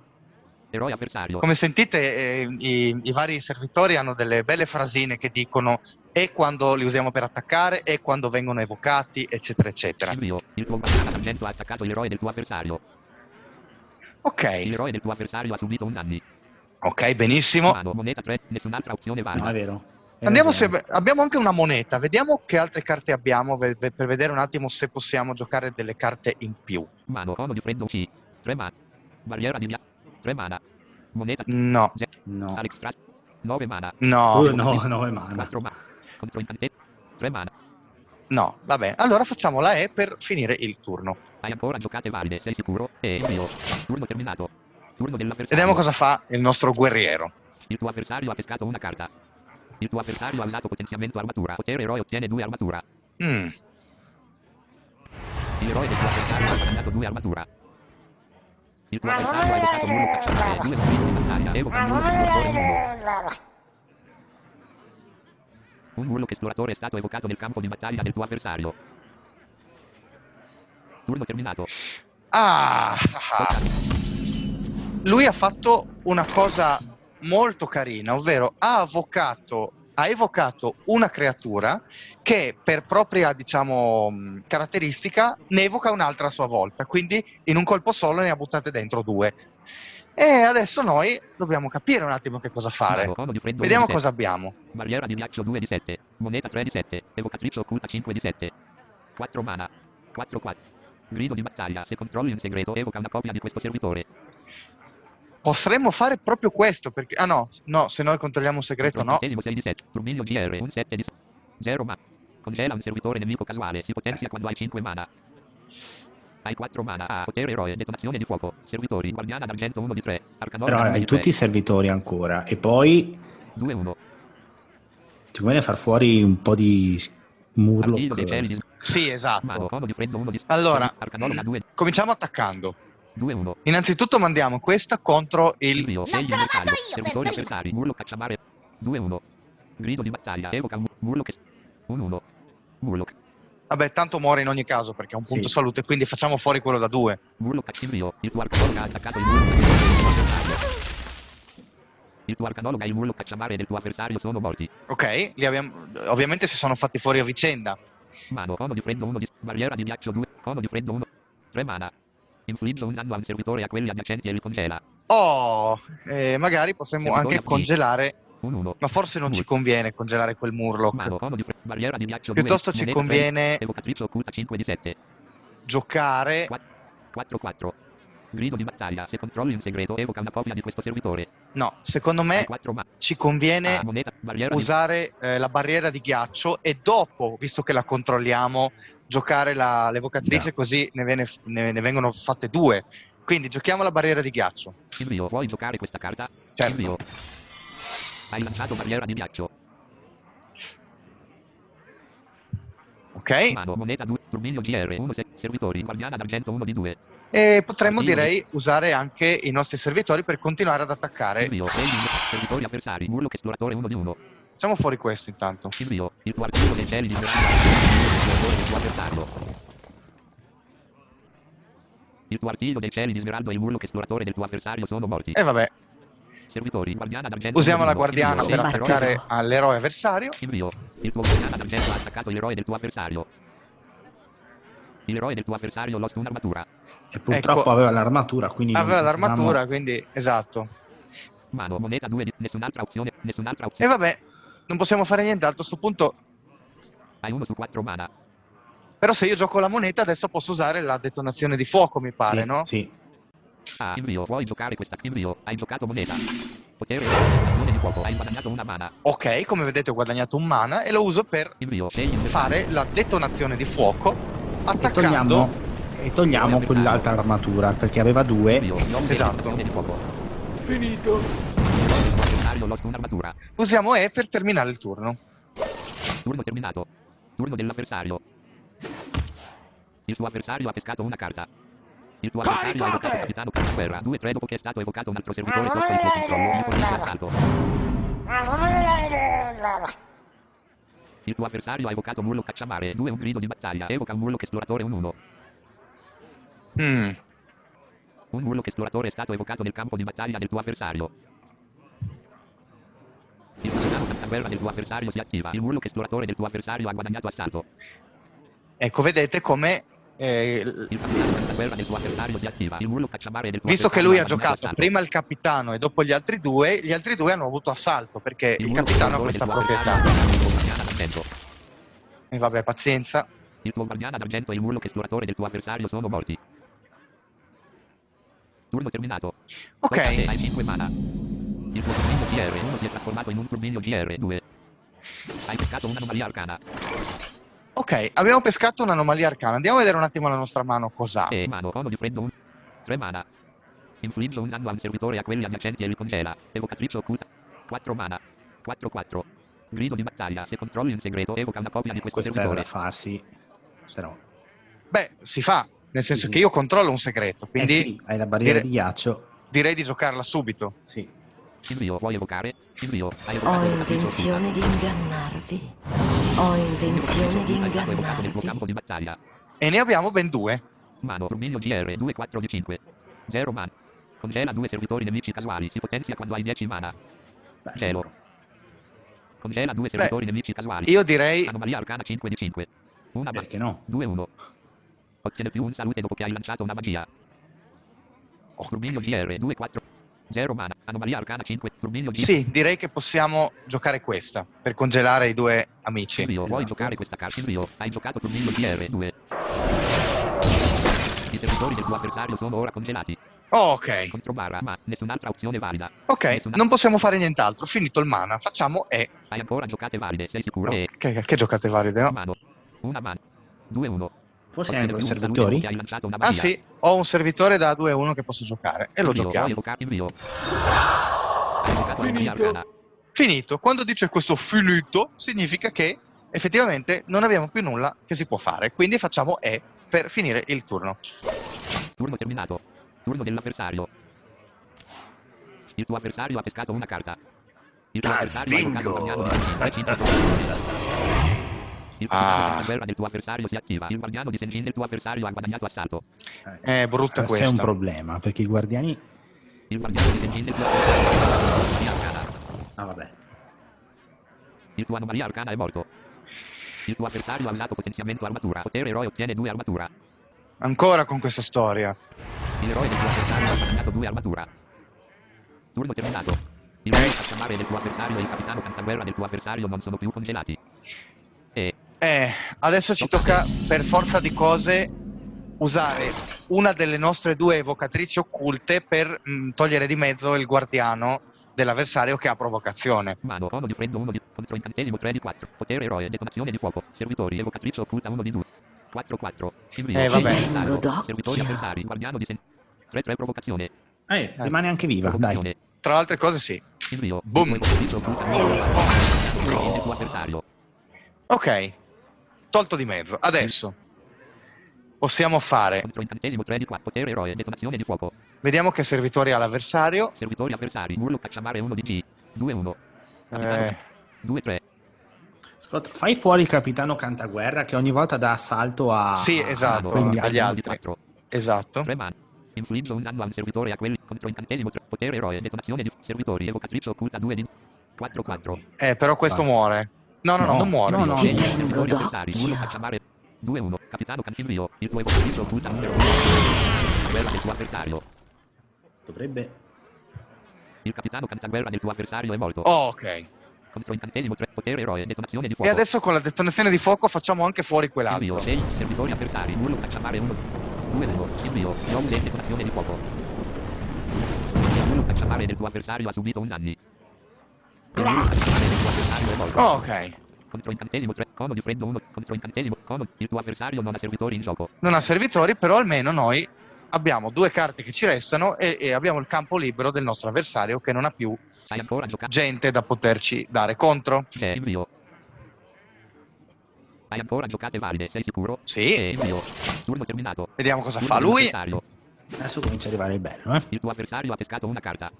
Eroe avversario. Come sentite, eh, i, i vari servitori hanno delle belle frasine che dicono e quando li usiamo per attaccare e quando vengono evocati, eccetera, eccetera. Invio, il tuo guardiana d'argento ha attaccato l'eroe del tuo avversario. Ok, L'eroe del tuo avversario ha subito un danni. ok, benissimo. Mano, moneta 3, nessun'altra opzione valida. No, è vero. Hai Andiamo se ragione. abbiamo anche una moneta, vediamo che altre carte abbiamo ve- ve- per vedere un attimo se possiamo giocare delle carte in più. Mano, cono di freddo C. 3 mana. Barriera di. 3 mana. Moneta. No, Ze- No. Alex Trash. 9 mana. no, Oh, no, no, è mana. 4 mana. Contro incantesimo. 3 mana. no, vabbè. Allora facciamo la E per finire il turno. Hai ancora giocate valide, sei sicuro? E invio. Turno terminato. Turno dell'avversario. Vediamo cosa fa il nostro guerriero. Il tuo avversario ha pescato una carta. Il tuo avversario ha usato potenziamento armatura. Potere eroe ottiene 2 armatura. Mm, L'eroe del tuo avversario ha guadagnato 2 armatura. Il tuo avversario ha evocato muro cacciatore. 2 movimenti di battaglia. Evoca muro esploratore 1. Un Murloc esploratore è stato evocato nel campo di battaglia del tuo avversario. Turno terminato. Ah, lui ha fatto una cosa molto carina, ovvero ha avvocato ha evocato una creatura che per propria, diciamo, mh, caratteristica ne evoca un'altra a sua volta, quindi in un colpo solo ne ha buttate dentro due. E adesso noi dobbiamo capire un attimo che cosa fare. Mago, Vediamo 1 di cosa abbiamo. 7. Barriera di ghiaccio 2 di 7. Moneta 3 di 7. Evocatrice occulta 5 di 7. 4 mana. 4 4. Grido di battaglia. Se controlli in segreto evoca una copia di questo servitore. Potremmo fare proprio questo, perché... Ah no, no, se noi controlliamo un segreto no. Trentesimo 6 di 7. Turmiglio GR. Un 7 di 0 mana. Congela un servitore nemico casuale. Si potenzia quando hai 5 mana. Hai 4 mana. Ah, potere eroe. Detonazione di fuoco. Servitori. Guardiana d'argento 1 di 3. Arcanora Però 1 hai tutti i 3. servitori ancora. E poi 2 1. ti conviene far fuori un po' di di Sì, esatto. cono di freddo 1 di Allora, 2 cominciamo attaccando. 2 1. Innanzitutto mandiamo questa contro il... Il mio, scegli il trovato bersaglio. io per Servitori avversari. Murlo cacciamare. 2-1. Grido di battaglia. Evoca murlo che. 1-1. Murloc. Vabbè, tanto muore in ogni caso perché è un punto Sì. salute, quindi facciamo fuori quello da due. Murlo cacciamio. Il tuo arcanologo ha attaccato il murlo cacciamare del tuo avversario. Il tuo arcanologo e il murlo cacciamare del tuo avversario sono morti. Ok? Li abbiamo... Ovviamente si sono fatti fuori a vicenda. Mano, cono di freddo 1 di. Barriera di ghiaccio 2. Cono di freddo 1. 3 mana. Infligge un danno a un servitore e a quelli adiacenti e li congela. Oh, eh, magari potremmo Servitori anche congelare, 1-1. ma forse non ci conviene congelare quel Murloc. Mano, di freddo. Barriera di ghiaccio 2. Piuttosto ci conviene Evocatrice occulta 5 di 7. giocare 4-4. Grido di battaglia. Se controlli in segreto, evoca una copia di questo servitore. No, secondo me 4 ma. ci conviene Ah, moneta, barriera di... usare eh, la barriera di ghiaccio e dopo, visto che la controlliamo, giocare la- l'evocatrice Yeah. così ne, viene- ne- ne vengono fatte due. Quindi giochiamo la barriera di ghiaccio. Silvio, vuoi giocare questa carta? Certo. Silvio. Hai lanciato barriera di ghiaccio. Ok? Mano, moneta 2, turmiglio GR, 1 se- servitori, guardiana d'argento 1 di 2. E potremmo Artiglio. direi usare anche i nostri servitori per continuare ad attaccare. Silvio, servitori avversari, murlo esploratore 1 di 1. Facciamo fuori questo intanto. Silvio, il tuo archivio dei cieli di Smeralda il tuo avversario. Il tuo artiglio dei cieli di Smeraldo e il murlo esploratore del tuo avversario sono morti. E vabbè, Servitori, guardiana d'argento usiamo 1 la di 1. guardiana per attaccare l'eroe- all'eroe avversario. Silvio, il tuo guardiana d'argento ha attaccato l'eroe del tuo avversario. L'eroe del tuo avversario lost un'armatura. E purtroppo Ecco. aveva l'armatura, quindi... Aveva l'armatura, quindi esatto. Mano, moneta 2 di nessun'altra opzione, nessun'altra E opzione. vabbè, non possiamo fare nient'altro a questo punto. Hai 1 su 4 mana. Però se io gioco la moneta adesso posso usare la detonazione di fuoco, mi pare, Sì, no? Sì. Ah, invio, vuoi giocare questa? Invio, hai giocato moneta. Potere azione di fuoco, hai guadagnato una mana. Ok, come vedete ho guadagnato un mana e lo uso per Invio, fare la detonazione di fuoco E attaccando... togliamo, e togliamo quell'altra armatura, perché aveva due. Invio, non Esatto. di fuoco. Finito. Usiamo E per terminare il turno. Turno terminato. Turno dell'avversario. Il tuo avversario ha pescato una carta. Il tuo avversario ha evocato capitano per guerra 2-3 dopo che è stato evocato un altro servitore sotto il tuo controllo. Ne fornisce assalto. Il tuo avversario ha evocato murlo cacciamare 2 un grido di battaglia. Evoca un murlo esploratore 1-1. Mm, Un murlo esploratore è stato evocato nel campo di battaglia del tuo avversario. Il cacciaguerra del tuo avversario si attiva. Il murlo esploratore del tuo avversario ha guadagnato assalto. Ecco, vedete come... eh, Il. Il visto che lui ha giocato prima il capitano e dopo gli altri due, gli altri due hanno avuto assalto perché il, murlo capitano ha questa proprietà. il. E vabbè, pazienza. Il tuo guardiana d'argento e il murlo esploratore del tuo avversario sono morti. Turno terminato. Ok. Il tuo turbiglio GR1 si è trasformato in un turbiglio GR2. Hai pescato un'anomalia arcana. Ok, abbiamo pescato un'anomalia arcana. Andiamo a vedere un attimo la nostra mano cos'ha. E mano, cono di freddo 1. 3 mana. Infligge un danno a un servitore a quelli adiacenti e li congela. Evocatrice occulta. 4 mana. 4-4. Grido di battaglia. Se controlli in segreto, evoca una copia di questo Questo era da servitore. farsi. Se no. Beh, si fa, nel senso Sì. che io controllo un segreto, quindi Eh sì, hai la barriera dire- di ghiaccio. direi di giocarla subito. Sì. Silvio, vuoi evocare? Silvio, hai Ho evocato evocatrice intenzione di ingannarvi. Ho intenzione di nel tuo campo ingannarvi. di battaglia. E ne abbiamo ben due. Mano, Turmiglio GR 2 4 di 5. 0 man. Congela due servitori nemici casuali. Si potenzia quando hai 10 mana. Beh, Gelo. Congela due servitori nemici casuali. Io direi Anomalia arcana 5 di 5. Una. Perché no? 2 1. Ottiene più un salute dopo che hai lanciato una magia. Turmiglio GR 2 4. 0 mana. Anomalia arcana 5. Turmiglio GR. sì, direi che possiamo giocare questa per congelare i due amici. Invio, vuoi Esatto. giocare questa carta? Invio, hai giocato Turmiglio GR 2. I servitori del tuo avversario sono ora congelati. Oh, ok, Controbarra, ma nessun'altra opzione valida. ok, Nessuna- non possiamo fare nient'altro. Finito il mana, facciamo E. Hai ancora giocate valide, sei sicuro? E Che, che giocate valide, no? mano. Una mano. 2 1. Forse anche i servitori? Ah sì, ho un servitore da 2-1 che posso giocare e lo giochiamo. arcana. Finito. Quando dice questo finito, significa che effettivamente non abbiamo più nulla che si può fare. Quindi facciamo E per finire il turno. Turno terminato. Turno dell'avversario. Il tuo avversario ha pescato una carta. Il tuo avversario ha giocato un di Senjin, 5 Il Ah. ah. guerra del tuo avversario si attiva. Il guardiano di Senjin del tuo avversario ha guadagnato assalto. È brutta Questo è un questa. problema, perché i guardiani... Il guardiano di Senjin del tuo avversario anomalia arcana. Ah, vabbè. Il tuo anomalia arcana è morto. Il tuo avversario ha usato potenziamento armatura. Potere eroe ottiene 2 armatura. Ancora con questa storia. Il eroe del tuo avversario ha guadagnato 2 armatura. Turno terminato. Il re cacciamare del tuo avversario e il capitano cantaguerra del tuo avversario non sono più congelati. E Eh, adesso ci tocca per forza di cose usare una delle nostre due evocatrici occulte per mh, togliere di mezzo il guardiano dell'avversario che ha provocazione. mano, cono di freddo 1 di contro incantesimo 3 di 4. Potere eroe, detonazione di fuoco. Servitori, evocatrice occulta 1 di 2. 4 4. Invio, Eh, vabbè. Servitori avversari, guardiano di sen 3 3 provocazione. Eh, rimane anche viva, dai. Tra le altre cose sì. Invio, Boom. evocatrice occulta 1 di 4. del tuo avversario. Ok, tolto di mezzo. Adesso possiamo fare, Contro incantesimo 3 di 4. Potere eroe, detonazione di fuoco. vediamo che servitori ha l'avversario. Servitori avversari, Murlo cacciamare 1 di G. 2 1. Eh, 2 3. Ascolta, fai fuori il capitano Cantaguerra che ogni volta dà assalto a... Sì, esatto, a agli altri. altri. 4. esatto. 3 man. Infligge un danno a un servitore a quelli contro incantesimo 3. Potere eroe, detonazione di servitori, evocatrice occulta 2 di 4 4. Eh, però questo Vai. muore. No, no, no, No, non muore. no, no. Ti Scegli i tengo servitori avversari, d'occhio. Murlo cacciamare 2 1. Capitano Cantivio, il tuo evocatrice occulta numero 1. Guerra del tuo avversario. Dovrebbe... Il capitano cantaguerra del tuo avversario è morto. Oh, ok. Contro incantesimo 3. Potere eroe, detonazione di E fuoco. adesso con la detonazione di fuoco facciamo anche fuori quell'altro. 6 servitori avversari, Murlo cacciamare 1. 2 1. Invio, non sei detonazione di fuoco. Murlo cacciamare del tuo avversario ha subito un danni. Oh, ok. Contro incantesimo 3. Cono di freddo 1. Contro incantesimo. Cono. Il tuo avversario non ha servitori in gioco. Non ha servitori, però almeno noi abbiamo due carte che ci restano e, e abbiamo il campo libero del nostro avversario che non ha più gente da poterci dare contro. Eh, invio. Hai ancora giocate valide, sei sicuro? Sì. Eh, invio. Turno terminato. Vediamo cosa Turno fa lui. Adesso comincia ad arrivare il bello, eh. Il tuo avversario ha pescato una carta.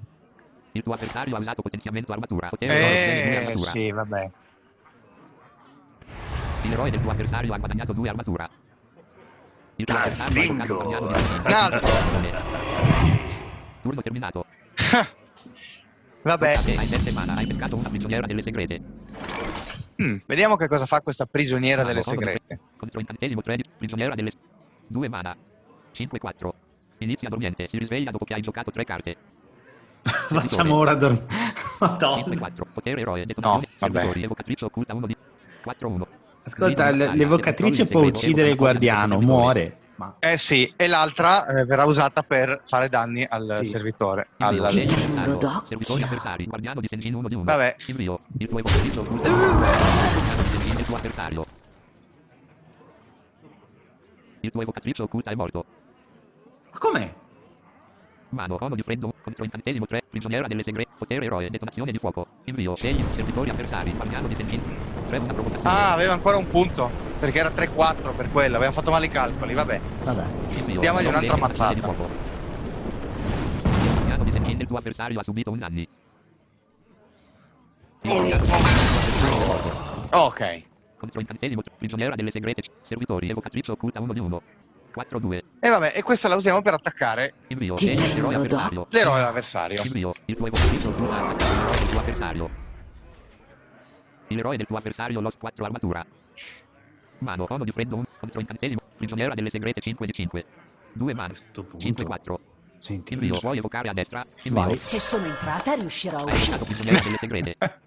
Il tuo avversario ha usato potenziamento armatura. Potere eroe, due Eh, armatura. sì, vabbè. Il del tuo avversario ha guadagnato due armatura. Il tuo avversario ha di Un altro. Turno terminato. Vabbè, Hai 7 mana, hai pescato una prigioniera delle segrete. Mm, vediamo che cosa fa questa prigioniera delle cono di segrete. Contro incantesimo 3 di prigioniera delle 2 mana. 5-4. Inizia dormiente, si risveglia dopo che hai giocato 3 carte. Facciamo ora dormire. Madonna. 5-4. Potere eroe, detonazione, No, vabbè. servitori, evocatrice occulta 1 di 4-1. Ascolta, l'evocatrice può uccidere il guardiano, muore. Ma Eh sì, e l'altra eh, verrà usata per fare danni al Sì. servitore. Invio, al- scegli Tengo avversario, guardiano di Senjin 1 di 1. Vabbè. Invio, il tuo evocatrice occulta 1 guardiano di Senjin del tuo avversario. Il tuo evocatrice occulta è morto. Ma com'è? Mano, cono di freddo, contro incantesimo 3, prigioniera delle segrete, potere eroe, detonazione di fuoco. Invio, scegli servitori avversari, guardiano di Senjin. 3 una provocazione. Ah, aveva ancora un punto. Perché era 3-4 per quello. Avevamo fatto male i calcoli. Vabbè. Vabbè. Invio, diamogli un'altra detonazione di mazzata. fuoco. Il guardiano di Senjin del tuo avversario ha subito un danni. Il. Ok. Contro incantesimo, prigioniera delle segrete, servitori, evocatrice occulta 1 di 1. 4-2. E vabbè, e questa la usiamo per attaccare Invio. Ti Egli, tengo eroe avversario. l'eroe avversario. Il tuo ha attaccato l'eroe del tuo avversario. L'eroe del tuo avversario lost 4 armatura. Mano, cono di freddo 1 contro incantesimo. Prigioniera delle segrete 5 di 5. 2 A mani. questo punto, 5-4. senti, Invio. Puoi evocare a destra. Invio. Vai. Se sono entrata riuscirò a uscire. prigioniera delle segrete.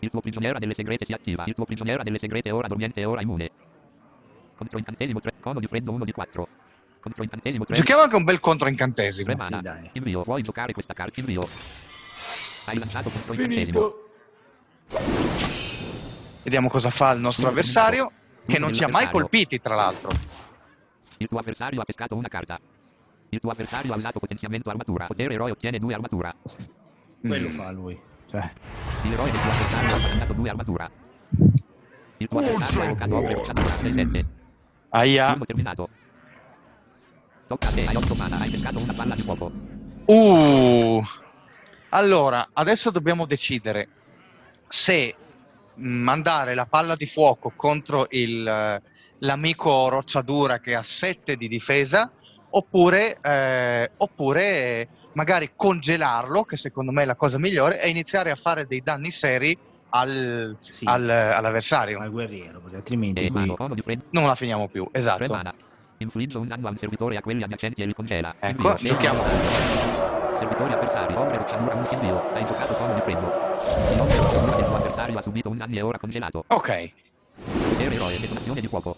Il tuo prigioniera delle segrete si attiva. Il tuo prigioniera delle segrete è ora dormiente e ora immune. Contro incantesimo 3. Cono di freddo 1 di 4. Contro incantesimo 3. Giochiamo anche un bel contro 3 incantesimo. mana. Sì, dai. Invio. Puoi giocare questa carta. Invio. Hai lanciato contro incantesimo. Vediamo cosa fa il nostro Turno avversario, Turno che non ci ha mai colpiti, tra l'altro. Il tuo avversario ha pescato una carta. Il tuo avversario ha usato potenziamento armatura. Potere eroe ottiene 2 armatura. Quello Mm. fa lui. Cioè, Il eroe del tuo avversario ha guadagnato 2 armatura. Il tuo avversario ha evocato ogre bocciatura 6-7. Aia. Turno terminato. Tocca a te, hai 8 mana, hai pescato una palla di fuoco. Uh. Allora, adesso dobbiamo decidere se mandare la palla di fuoco contro il, eh, l'amico rocciadura che ha 7 di difesa oppure, eh, oppure magari congelarlo, che secondo me è la cosa migliore, e iniziare a fare dei danni seri al- sì, al- all'avversario. al guerriero, perché altrimenti E qui... Non la finiamo più, 3 esatto. Infligge un danno a un servitore e a quelli adiacenti e li congela. Ecco, Invio, giochiamo. Servitori avversari, ogre bocciatura 1 invio. Hai giocato cono di freddo. L'ogre bocciatura del tuo avversario ha subito un danno e ora congelato. Ok, Potere eroe, detonazione di fuoco.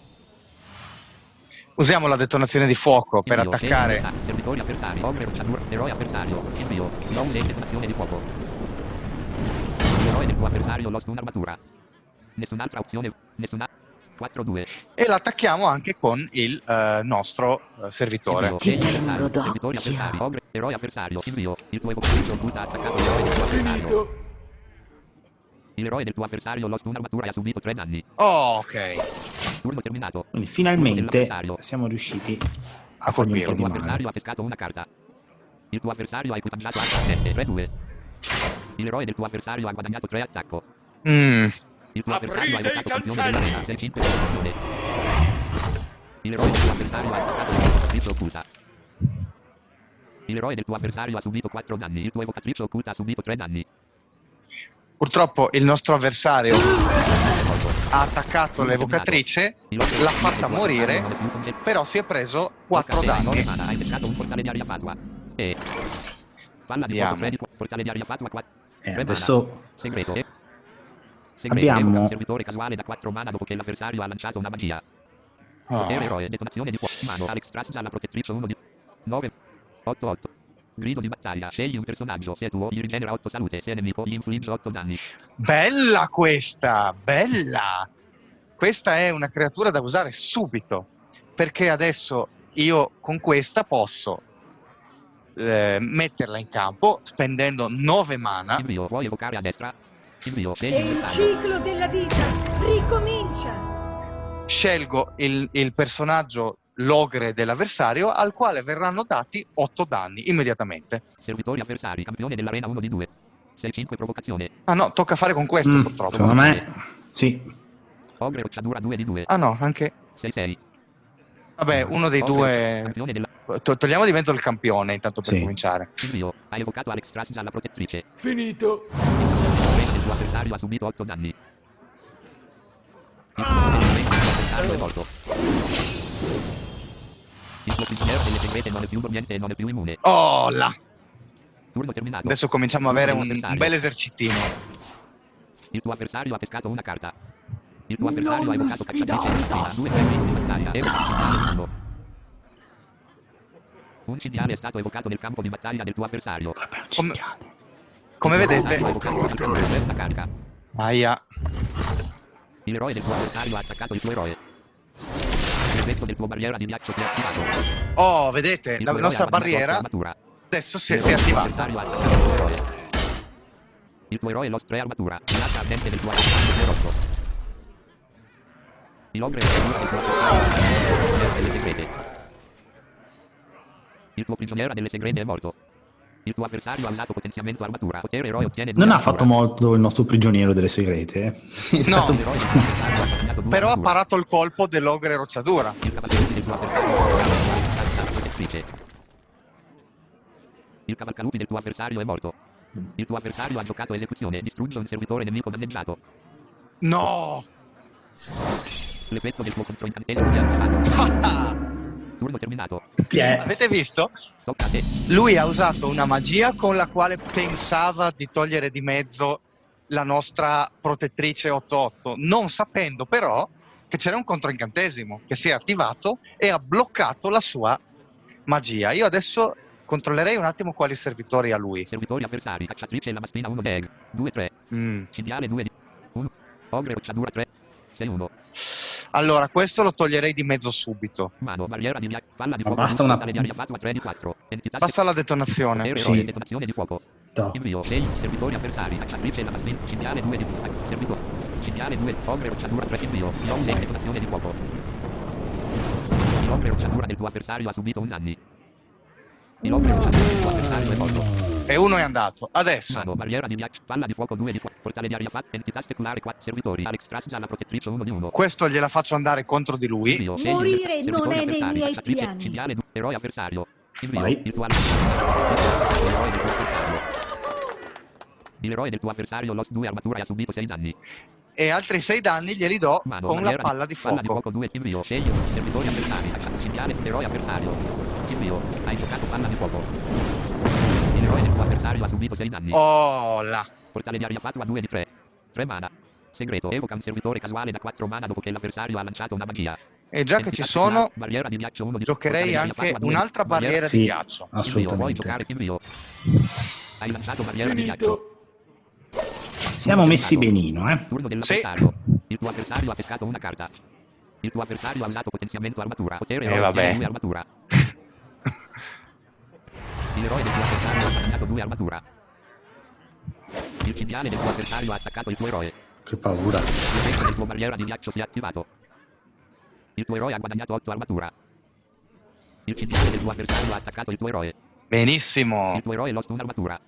usiamo la detonazione di fuoco per Invio, attaccare. egli, Servitori avversari, ogre bocciatura, eroe avversario. Invio. Non detonazione di fuoco. L'eroe del tuo avversario lost un'armatura. Nessun'altra opzione. Nessuna. 4-2. e l'attacchiamo anche con il eh, nostro eh, servitore. Ti egli tengo avversario, ogre, eroe avversario. Invio. Il tuo evocatrice occulta ha attaccato l'eroe del tuo avversario. L'eroe del tuo avversario lost un'armatura e ha subito 3 danni. Oh, ok. Turno terminato. Quindi finalmente siamo riusciti A po' Il tuo avversario ha pescato una carta. Il tuo avversario ha equipaggiato H7 3-2. L'eroe del tuo avversario ha guadagnato 3 attacco. Mm, Il tuo avversario ha evocato campione della cancelli! arena 6-5 protezione. L'eroe del tuo avversario ha attaccato il tuo evocatrice occulta. L'eroe del tuo avversario ha subito 4 danni. Il tuo evocatrice occulta ha subito 3 danni. Purtroppo il nostro avversario ha attaccato l'evocatrice, l'ha fatta morire, però si è preso Tocca 4 a te, hai nove danni. hai pescato un portale di aria fatua. E... Palla di fuoco 3 di fu- portale di aria fatua 4. Eh, adesso Segreto. Segreto. Abbiamo- un servitore casuale da 4 mana dopo che l'avversario ha lanciato una magia. Potere Oh. eroe, detonazione di fuoco. Mano, Alex Trask alla protettrice 1 di... 9. 8 8. Grido di battaglia, scegli un personaggio, se è tuo, gli rigenera 8 salute, se è nemico, gli infligge 8 danni. Bella questa, bella! Questa è una creatura da usare subito, perché adesso io con questa posso eh, metterla in campo spendendo 9 mana. Invio, puoi evocare a destra. Invio, scegli E il ciclo della vita ricomincia. scelgo il, il personaggio l'ogre dell'avversario al quale verranno dati 8 danni immediatamente. Servitori avversari, campione dell'arena 1 di 2. 6-5 provocazione. Ah no, tocca fare con questo mm, purtroppo. secondo me sì. Ogre rocciadura 2 di 2. Ah no, anche... 6-6. Vabbè, uno dei Ogre, due... Campione della... To- togliamo di mezzo il campione intanto per Sì. cominciare. Invio, hai evocato Alex Trask alla protettrice. Finito. Del tuo avversario ha subito 8 danni. Il tuo avversario è morto. Il tuo prigioniero delle segrete non è più dormiente e non è più immune. Oh là! Turno terminato. Adesso cominciamo ad avere un, un bel esercitino. Il tuo avversario ha pescato una carta. Il tuo avversario ha evocato cacciatrice e. Due frame di battaglia. Cinghiale 1. Un cinghiale è stato evocato nel campo di battaglia del tuo avversario. Vabbè, un Come- cinghiale. Come Il vedete... avversario ha evocato una cacciatrice per una carica. Aia. Il del tuo avversario ha attaccato il tuo eroe. L'effetto del tuo barriera di ghiaccio si è attivato. Oh, vedete, Il la nostra barriera adesso si, Il si è attivata. il tuo eroe. Il tuo eroe lost 3 armatura. L'altra ardente del tuo avversario è rotto. Il ogre è il del tuo avversario è delle segrete. Il tuo prigioniero delle segrete è morto. Il tuo avversario ha usato potenziamento armatura. Potere eroe ottiene Non ha fatto molto il nostro prigioniero delle segrete. Eh? No, stato... però ha parato il colpo dell'ogre rocciadura. Il cavalcavute del tuo avversario. Il cavalcalupi del tuo avversario è morto. Il tuo avversario ha giocato esecuzione. Distrugge un servitore nemico danneggiato. No! L'effetto del tuo controincantesimo si è attivato. Turno terminato. Chi è? Avete visto? Tocca a te. Lui ha usato una magia con la quale pensava di togliere di mezzo la nostra protettrice 8-8, non sapendo però che c'era un controincantesimo che si è attivato e ha bloccato la sua magia. Io adesso controllerei un attimo quali servitori ha lui. Servitori avversari. Cacciatrice e la mastrina 1 deg. 2 3. Mm. Cinghiale 2 di 1. Ogre rocciatura 3. 6 1. Allora, questo lo toglierei di mezzo subito. Mano, barriera di palla di fuoco. basta una- di aria fatua 3 di 4. Entità Passa la detonazione. Sì. eroe, detonazione di fuoco. No. Invio 6 servitori avversari. Cacciatrice e la mastrina. Cinghiale 2 di servitore. Cinghiale 2. Ogre rocciatura 3. Invio. Non 6 detonazione di fuoco. L'ogre rocciatura del tuo avversario ha subito un danni. L'ogre rocciatura E uno è andato. Adesso. Mano, barriera di ghiaccio, palla di fuoco 2 di fuoco, portale di aria fat, entità speculare 4 servitori, Alex Trasgia la protettrice 1 di 1. Questo gliela faccio andare contro di lui. Invio, scegli Morire avversario, non servitori è nei miei piani. Cinghiale 2, eroe avversario. Invio, Vai. il tuo l'eroe del tuo avversario. L'eroe del tuo avversario, Lost 2 armatura e ha subito 6 danni. E altri 6 danni glieli do Mano, con la palla di Palla di fuoco. fuoco 2, invio, scegli servitori avversari, cinghiale, eroe avversario. Invio, hai giocato palla di fuoco. L'eroe del tuo avversario ha subito 6 danni. Oh là. Portale di aria fatua 2 di 3. 3 mana. Segreto, evoca un servitore casuale da 4 mana dopo che l'avversario ha lanciato una magia. E già che ci sono, barriera di ghiaccio 1 di giocherei anche fatua 2. un'altra barriera Sì. di ghiaccio. Invio, vuoi Assolutamente. giocare invio. Hai lanciato barriera di ghiaccio. Siamo messi benino, eh? Turno Sì. dell'avversario. Il tuo avversario ha pescato una carta. Il tuo avversario ha usato potenziamento armatura. Potere Eh, vabbè. armatura. L'eroe del tuo avversario ha guadagnato 2 armatura. Il cinghiale del tuo avversario ha attaccato il tuo eroe. Che paura. L'effetto del tuo barriera di ghiaccio si è attivato. Il tuo eroe ha guadagnato 8 armatura. Il cinghiale del tuo avversario ha attaccato il tuo eroe. Benissimo. Il tuo eroe lost un'armatura.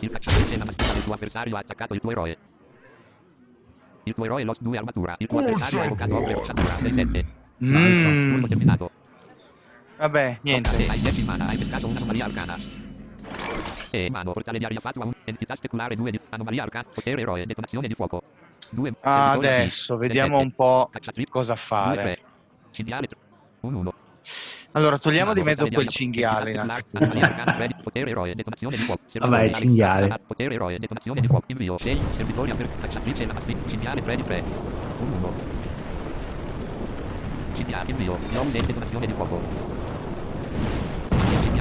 Il cacciatrice e la mastina del tuo avversario ha attaccato il tuo eroe. Il tuo eroe lost 2 armatura. Il tuo avversario ha evocato ogre rocciatura 6-7. Mm. Turno terminato. Vabbè, niente. Hai 10 mana, hai pescato un'anomalia arcana. E mano, portale di aria fatua 1, entità speculare 2 di anomalia arcana, potere eroe, detonazione di fuoco. 2 Adesso vediamo un po' cosa fare. Cinghiale 1 1. Allora, togliamo di mezzo quel cinghiale innanzitutto. Potere eroe, detonazione di fuoco. Vabbè, il cinghiale. Potere eroe, detonazione di fuoco. Invio, scegli, servitori avver- cacciatrice la maspina. Cinghiale 3 di 3. 1 1. Cinghiale, invio, non detonazione di fuoco.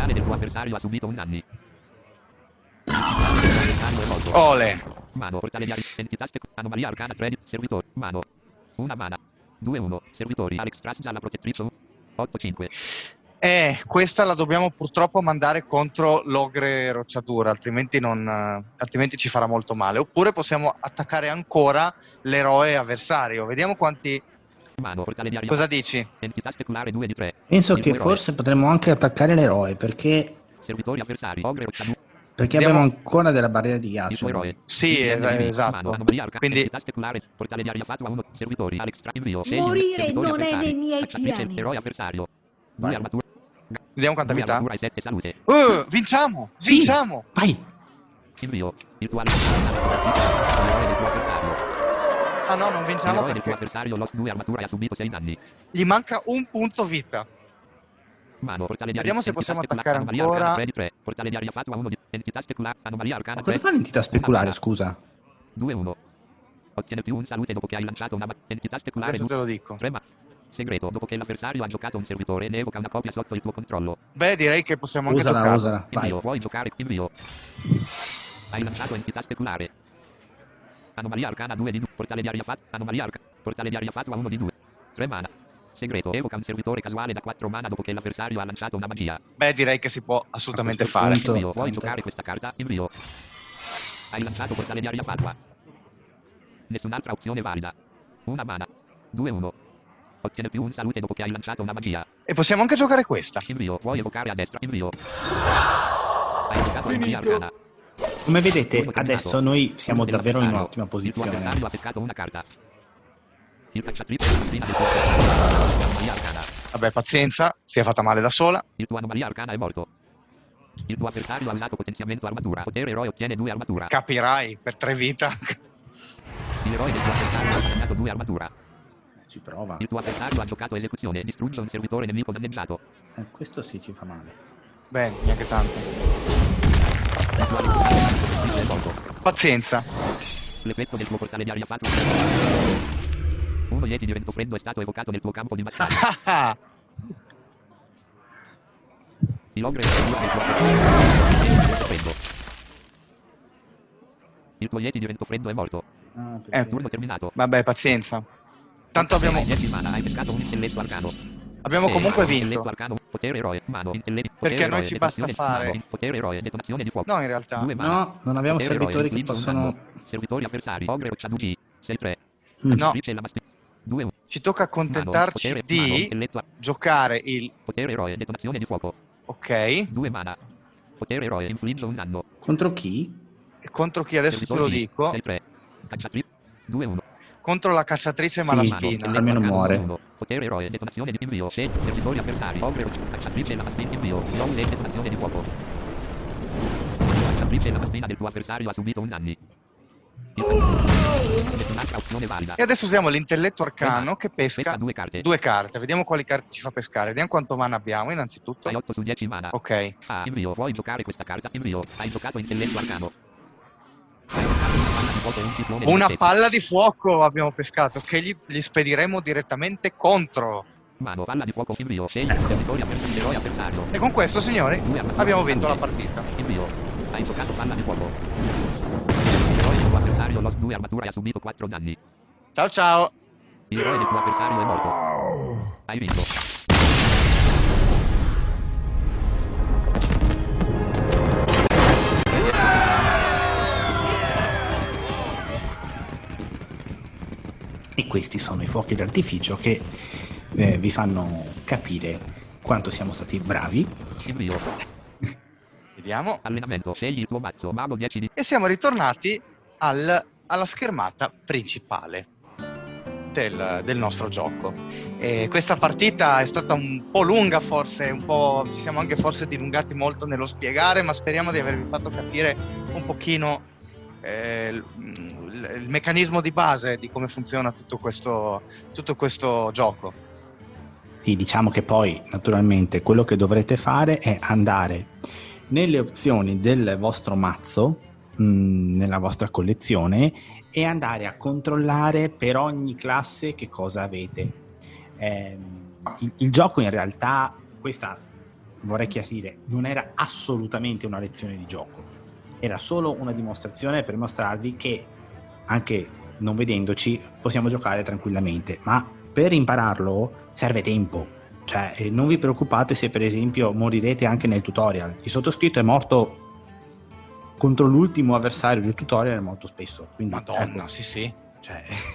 Cinghiale del tuo avversario ha subito un danni. Ole. Mano, portale ari- entità anomalia arcana 3 di servitori. Mano. Una mana. 2 1. Servitori. Alex Trash alla protettrice 8 5. Eh, questa la dobbiamo purtroppo mandare contro l'ogre rocciatura, altrimenti, non, altrimenti ci farà molto male. Oppure possiamo attaccare ancora l'eroe avversario. Vediamo quanti. Mano, portale di aria. Cosa dici? Entità speculare 2 di 3. Penso Il che forse potremmo anche attaccare l'eroe perché, Servitori avversari. Ogre rocciatura. perché Andiamo- abbiamo ancora della barriera di Il ghiaccio. Sì, Il eh, esatto. Mano, anomalia arcana. Quindi- Entità speculare. Portale di aria fatua 1. Servitori. Alex Tra. Invio. Scegli Morire non è nei miei piani. Eroe avversario. 2 Vai. Vediamo quanta 2 vita. armatura 7 salute. Uh, vinciamo! Sì. Vinciamo! Vai! Invio. Il tuo avversario. Ah no, non vinciamo L'eroe perché avversario lost 2 armatura ha subito 6 danni. gli manca un punto vita. Mano, portale di Vediamo se possiamo attaccare anomalia ancora. arcana 3 di 3. Portale di aria fatua 1 di entità speculare, anomalia arcana Ma cosa 3. fa l'entità speculare, scusa? 2 1. Ottiene più un salute dopo che hai lanciato una entità speculare Adesso te 2. lo dico. 3 ma. Segreto, dopo che l'avversario ha giocato un servitore ne evoca una copia sotto il tuo controllo. Beh, direi che possiamo anche Usala, giocare. usala. Vai. Invio, vuoi giocare? Invio. Hai lanciato entità speculare. Anomalia arcana 2 di 2. Portale di aria fat. Anomalia arca. Portale di aria fatua 1 di 2. 3 mana. Segreto, evoca un servitore casuale da 4 mana dopo che l'avversario ha lanciato una magia. Beh, direi che si può assolutamente A fare. punto- Invio, vuoi tanto. giocare questa carta? Invio. Hai lanciato portale di aria fatua. Nessun'altra opzione valida. Una mana. 2-1. Ottiene più un salute dopo che hai lanciato una magia. E possiamo anche giocare questa. Invio, vuoi evocare a destra? Invio. Hai giocato anomalia arcana. Come vedete, adesso noi siamo davvero in un'ottima tuo posizione. Vabbè, pazienza, si è fatta male da sola. Il tuo anomalia arcana è morto. Il tuo avversario ha usato potenziamento armatura. Potere eroe ottiene 2 armatura. Capirai, per tre vita. Il eroe del tuo avversario ha guadagnato 2 armatura. Ci prova. Il tuo avversario ha giocato esecuzione. Distrugge un servitore nemico danneggiato. Eh, questo sì ci fa male. Beh, neanche tanto. Pazienza. L'effetto del tuo portale di aria fatto. Uno Yeti di vento freddo è stato evocato nel tuo campo di battaglia. Ah, Il ogre è il tuo freddo. Il tuo Yeti di vento freddo è morto. Ah, Eh, Turno terminato. Vabbè, pazienza. Tanto abbiamo, Hai 10 mana, hai pescato un intelletto arcano. Abbiamo comunque vinto. Perché noi ci basta fare-. No, in realtà. Due. No, non abbiamo servitori che possono... Servitori avversari, ogre roccia 2G, 6-3. Mm. No. Dice la maspi- 2 Ci tocca accontentarci di giocare il... potere eroe, detonazione di fuoco. Ok. 2 mana. Potere eroe, infligge un danno. Contro chi? Contro chi adesso te lo dico? 6-3. Cacciatrice 2-1. Contro la cacciatrice Sì, malaspina. mano, almeno muore. Potere eroe, detonazione di invio. Scegli servitori avversari. Roccia, cacciatrice la maspina invio. Non se detonazione di fuoco. Cacciatrice la maspina del tuo avversario ha subito un danni. E adesso usiamo l'intelletto arcano che Pesca pesca due carte. due carte. Vediamo quali carte ci fa pescare. Vediamo quanto mana abbiamo innanzitutto. Hai 8 su 10 mana. Ok. Ah, invio. Vuoi giocare questa carta? Invio. Hai giocato intelletto arcano. Una palla di fuoco abbiamo pescato che gli, gli spediremo direttamente contro. Mano, palla di fuoco, invio. Scegli un servitore avversario. Eroe avversario. E con questo, signori, abbiamo vinto la partita. Invio. Hai giocato palla di fuoco. Il eroe del tuo avversario lost 2 armatura e ha subito 4 danni. Ciao ciao. Il eroe del tuo avversario è morto. Hai vinto. Questi sono i fuochi d'artificio che eh, vi fanno capire quanto siamo stati bravi. Vediamo. Allenamento. Scegli il tuo mazzo. Mago 10 di... E siamo ritornati al- alla schermata principale del, del nostro gioco. E questa partita è stata un po' lunga forse, un po', ci siamo anche forse dilungati molto nello spiegare, ma speriamo di avervi fatto capire un pochino eh, il, meccanismo di base di come funziona tutto questo, tutto questo gioco. Sì, diciamo che poi naturalmente quello che dovrete fare è andare nelle opzioni del vostro mazzo, mh, nella vostra collezione, e andare a controllare per ogni classe che cosa avete. Ehm, il, il gioco in realtà, questa vorrei chiarire, non era assolutamente una lezione di gioco, era solo una dimostrazione per mostrarvi che anche non vedendoci possiamo giocare tranquillamente, ma per impararlo serve tempo. Cioè, eh, non vi preoccupate se per esempio morirete anche nel tutorial. Il sottoscritto è morto contro l'ultimo avversario del tutorial molto spesso. Quindi, Madonna, ecco, sì sì. cioè,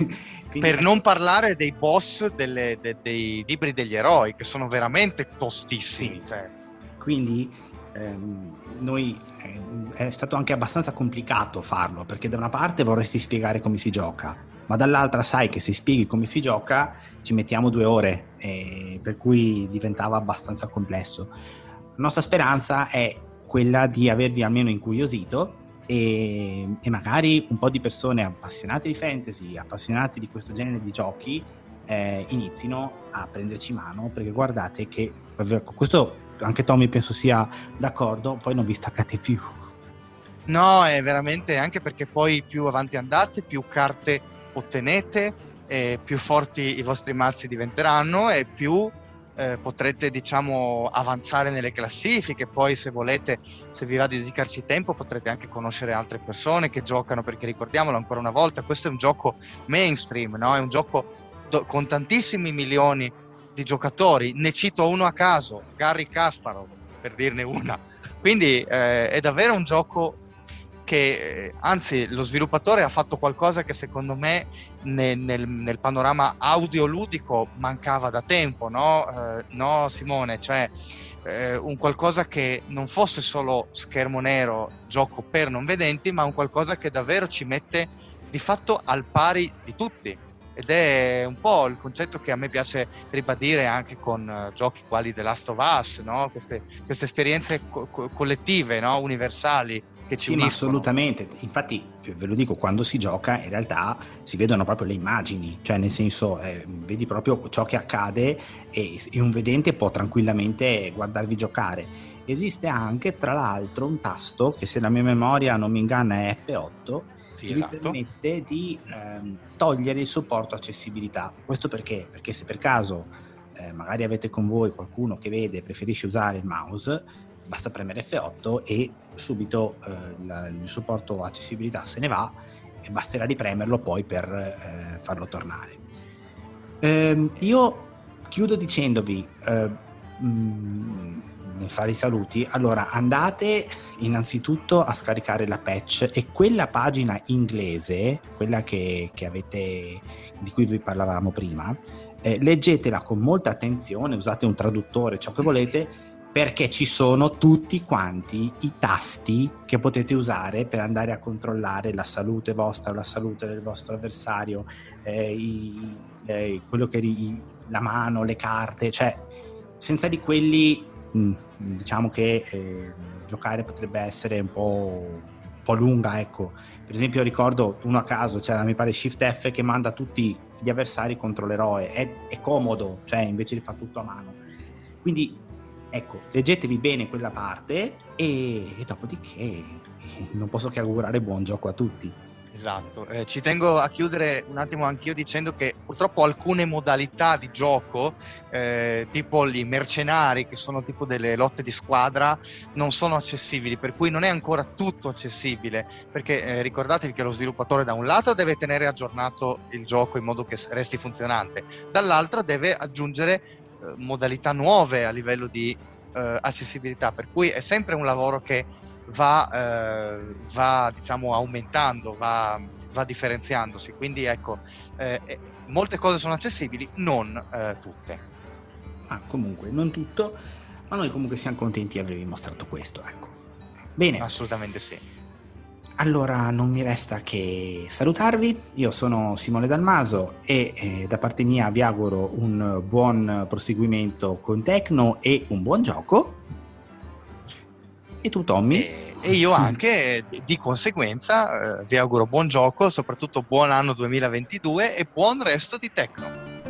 quindi- Per non parlare dei boss delle- de- dei libri degli eroi, che sono veramente tostissimi. Sì. cioè. Quindi ehm, noi è stato anche abbastanza complicato farlo perché da una parte vorresti spiegare come si gioca, ma dall'altra sai che se spieghi come si gioca ci mettiamo due ore, per cui diventava abbastanza complesso. La nostra speranza è quella di avervi almeno incuriosito e, e magari un po' di persone appassionate di fantasy, appassionate di questo genere di giochi, eh, inizino a prenderci mano perché guardate che questo anche Tommy penso sia d'accordo, poi non vi staccate più. No, è veramente anche perché poi più avanti andate, più carte ottenete, più forti i vostri mazzi diventeranno e più eh, potrete, diciamo, avanzare nelle classifiche. Poi, se volete, se vi va di dedicarci tempo, potrete anche conoscere altre persone che giocano, perché ricordiamolo ancora una volta, questo è un gioco mainstream, no? È un gioco do- con tantissimi milioni di giocatori. Ne cito uno a caso, Gary Kasparov, per dirne una. Quindi eh, è davvero un gioco che, eh, anzi, lo sviluppatore ha fatto qualcosa che secondo me nel, nel- nel panorama audioludico mancava da tempo, no, Eh, no Simone? Cioè, eh, un qualcosa che non fosse solo schermo nero, gioco per non vedenti, ma un qualcosa che davvero ci mette di fatto al pari di tutti. Ed è un po' il concetto che a me piace ribadire anche con uh, giochi quali The Last of Us, no? queste, queste, esperienze co- collettive, no? universali che ci sì, uniscono. assolutamente. Infatti, ve lo dico, quando si gioca in realtà si vedono proprio le immagini, cioè nel senso eh, vedi proprio ciò che accade e, e un vedente può tranquillamente guardarvi giocare. Esiste anche, tra l'altro, un tasto che se la mia memoria non mi inganna è F8 Sì, esatto. permette di ehm, togliere il supporto accessibilità. Questo perché? Perché se per caso eh, magari avete con voi qualcuno che vede e preferisce usare il mouse, basta premere F8 e subito eh, la- il supporto accessibilità se ne va e basterà ripremerlo poi per eh, farlo tornare. Ehm, io chiudo dicendovi, eh, mm, nel fare i saluti, allora andate innanzitutto a scaricare la patch e quella pagina inglese, quella che, che avete, di cui vi parlavamo prima, eh, leggetela con molta attenzione, usate un traduttore, ciò che volete, perché ci sono tutti quanti i tasti che potete usare per andare a controllare la salute vostra, la salute del vostro avversario, eh, i- eh, quello che ri- la mano, le carte, cioè senza di quelli mh, diciamo che eh, giocare potrebbe essere un po', un po' lunga, ecco. Per esempio ricordo uno a caso, c'era mi pare Shift F che manda tutti gli avversari contro l'eroe, è, è comodo, cioè invece di fare tutto a mano. Quindi ecco, leggetevi bene quella parte e, e dopodiché non posso che augurare buon gioco a tutti. Esatto, Eh, ci tengo a chiudere un attimo anch'io dicendo che purtroppo alcune modalità di gioco, eh, tipo i mercenari, che sono tipo delle lotte di squadra, non sono accessibili, per cui non è ancora tutto accessibile, perché eh, ricordatevi che lo sviluppatore da un lato deve tenere aggiornato il gioco in modo che resti funzionante, dall'altro deve aggiungere eh, modalità nuove a livello di eh, accessibilità, per cui è sempre un lavoro che va, eh, va diciamo aumentando, va, va differenziandosi. Quindi ecco, eh, eh, molte cose sono accessibili, non eh, tutte. Ma comunque, non tutto, ma noi comunque siamo contenti di avervi mostrato questo, ecco. Bene, Assolutamente sì. allora non mi resta che salutarvi. Io sono Simone Dalmaso e eh, da parte mia vi auguro un buon proseguimento con Tecno e un buon gioco. E tu, Tommy? E, e io anche di, conseguenza eh, vi auguro buon gioco, soprattutto buon anno 2022 e buon resto di Tecno.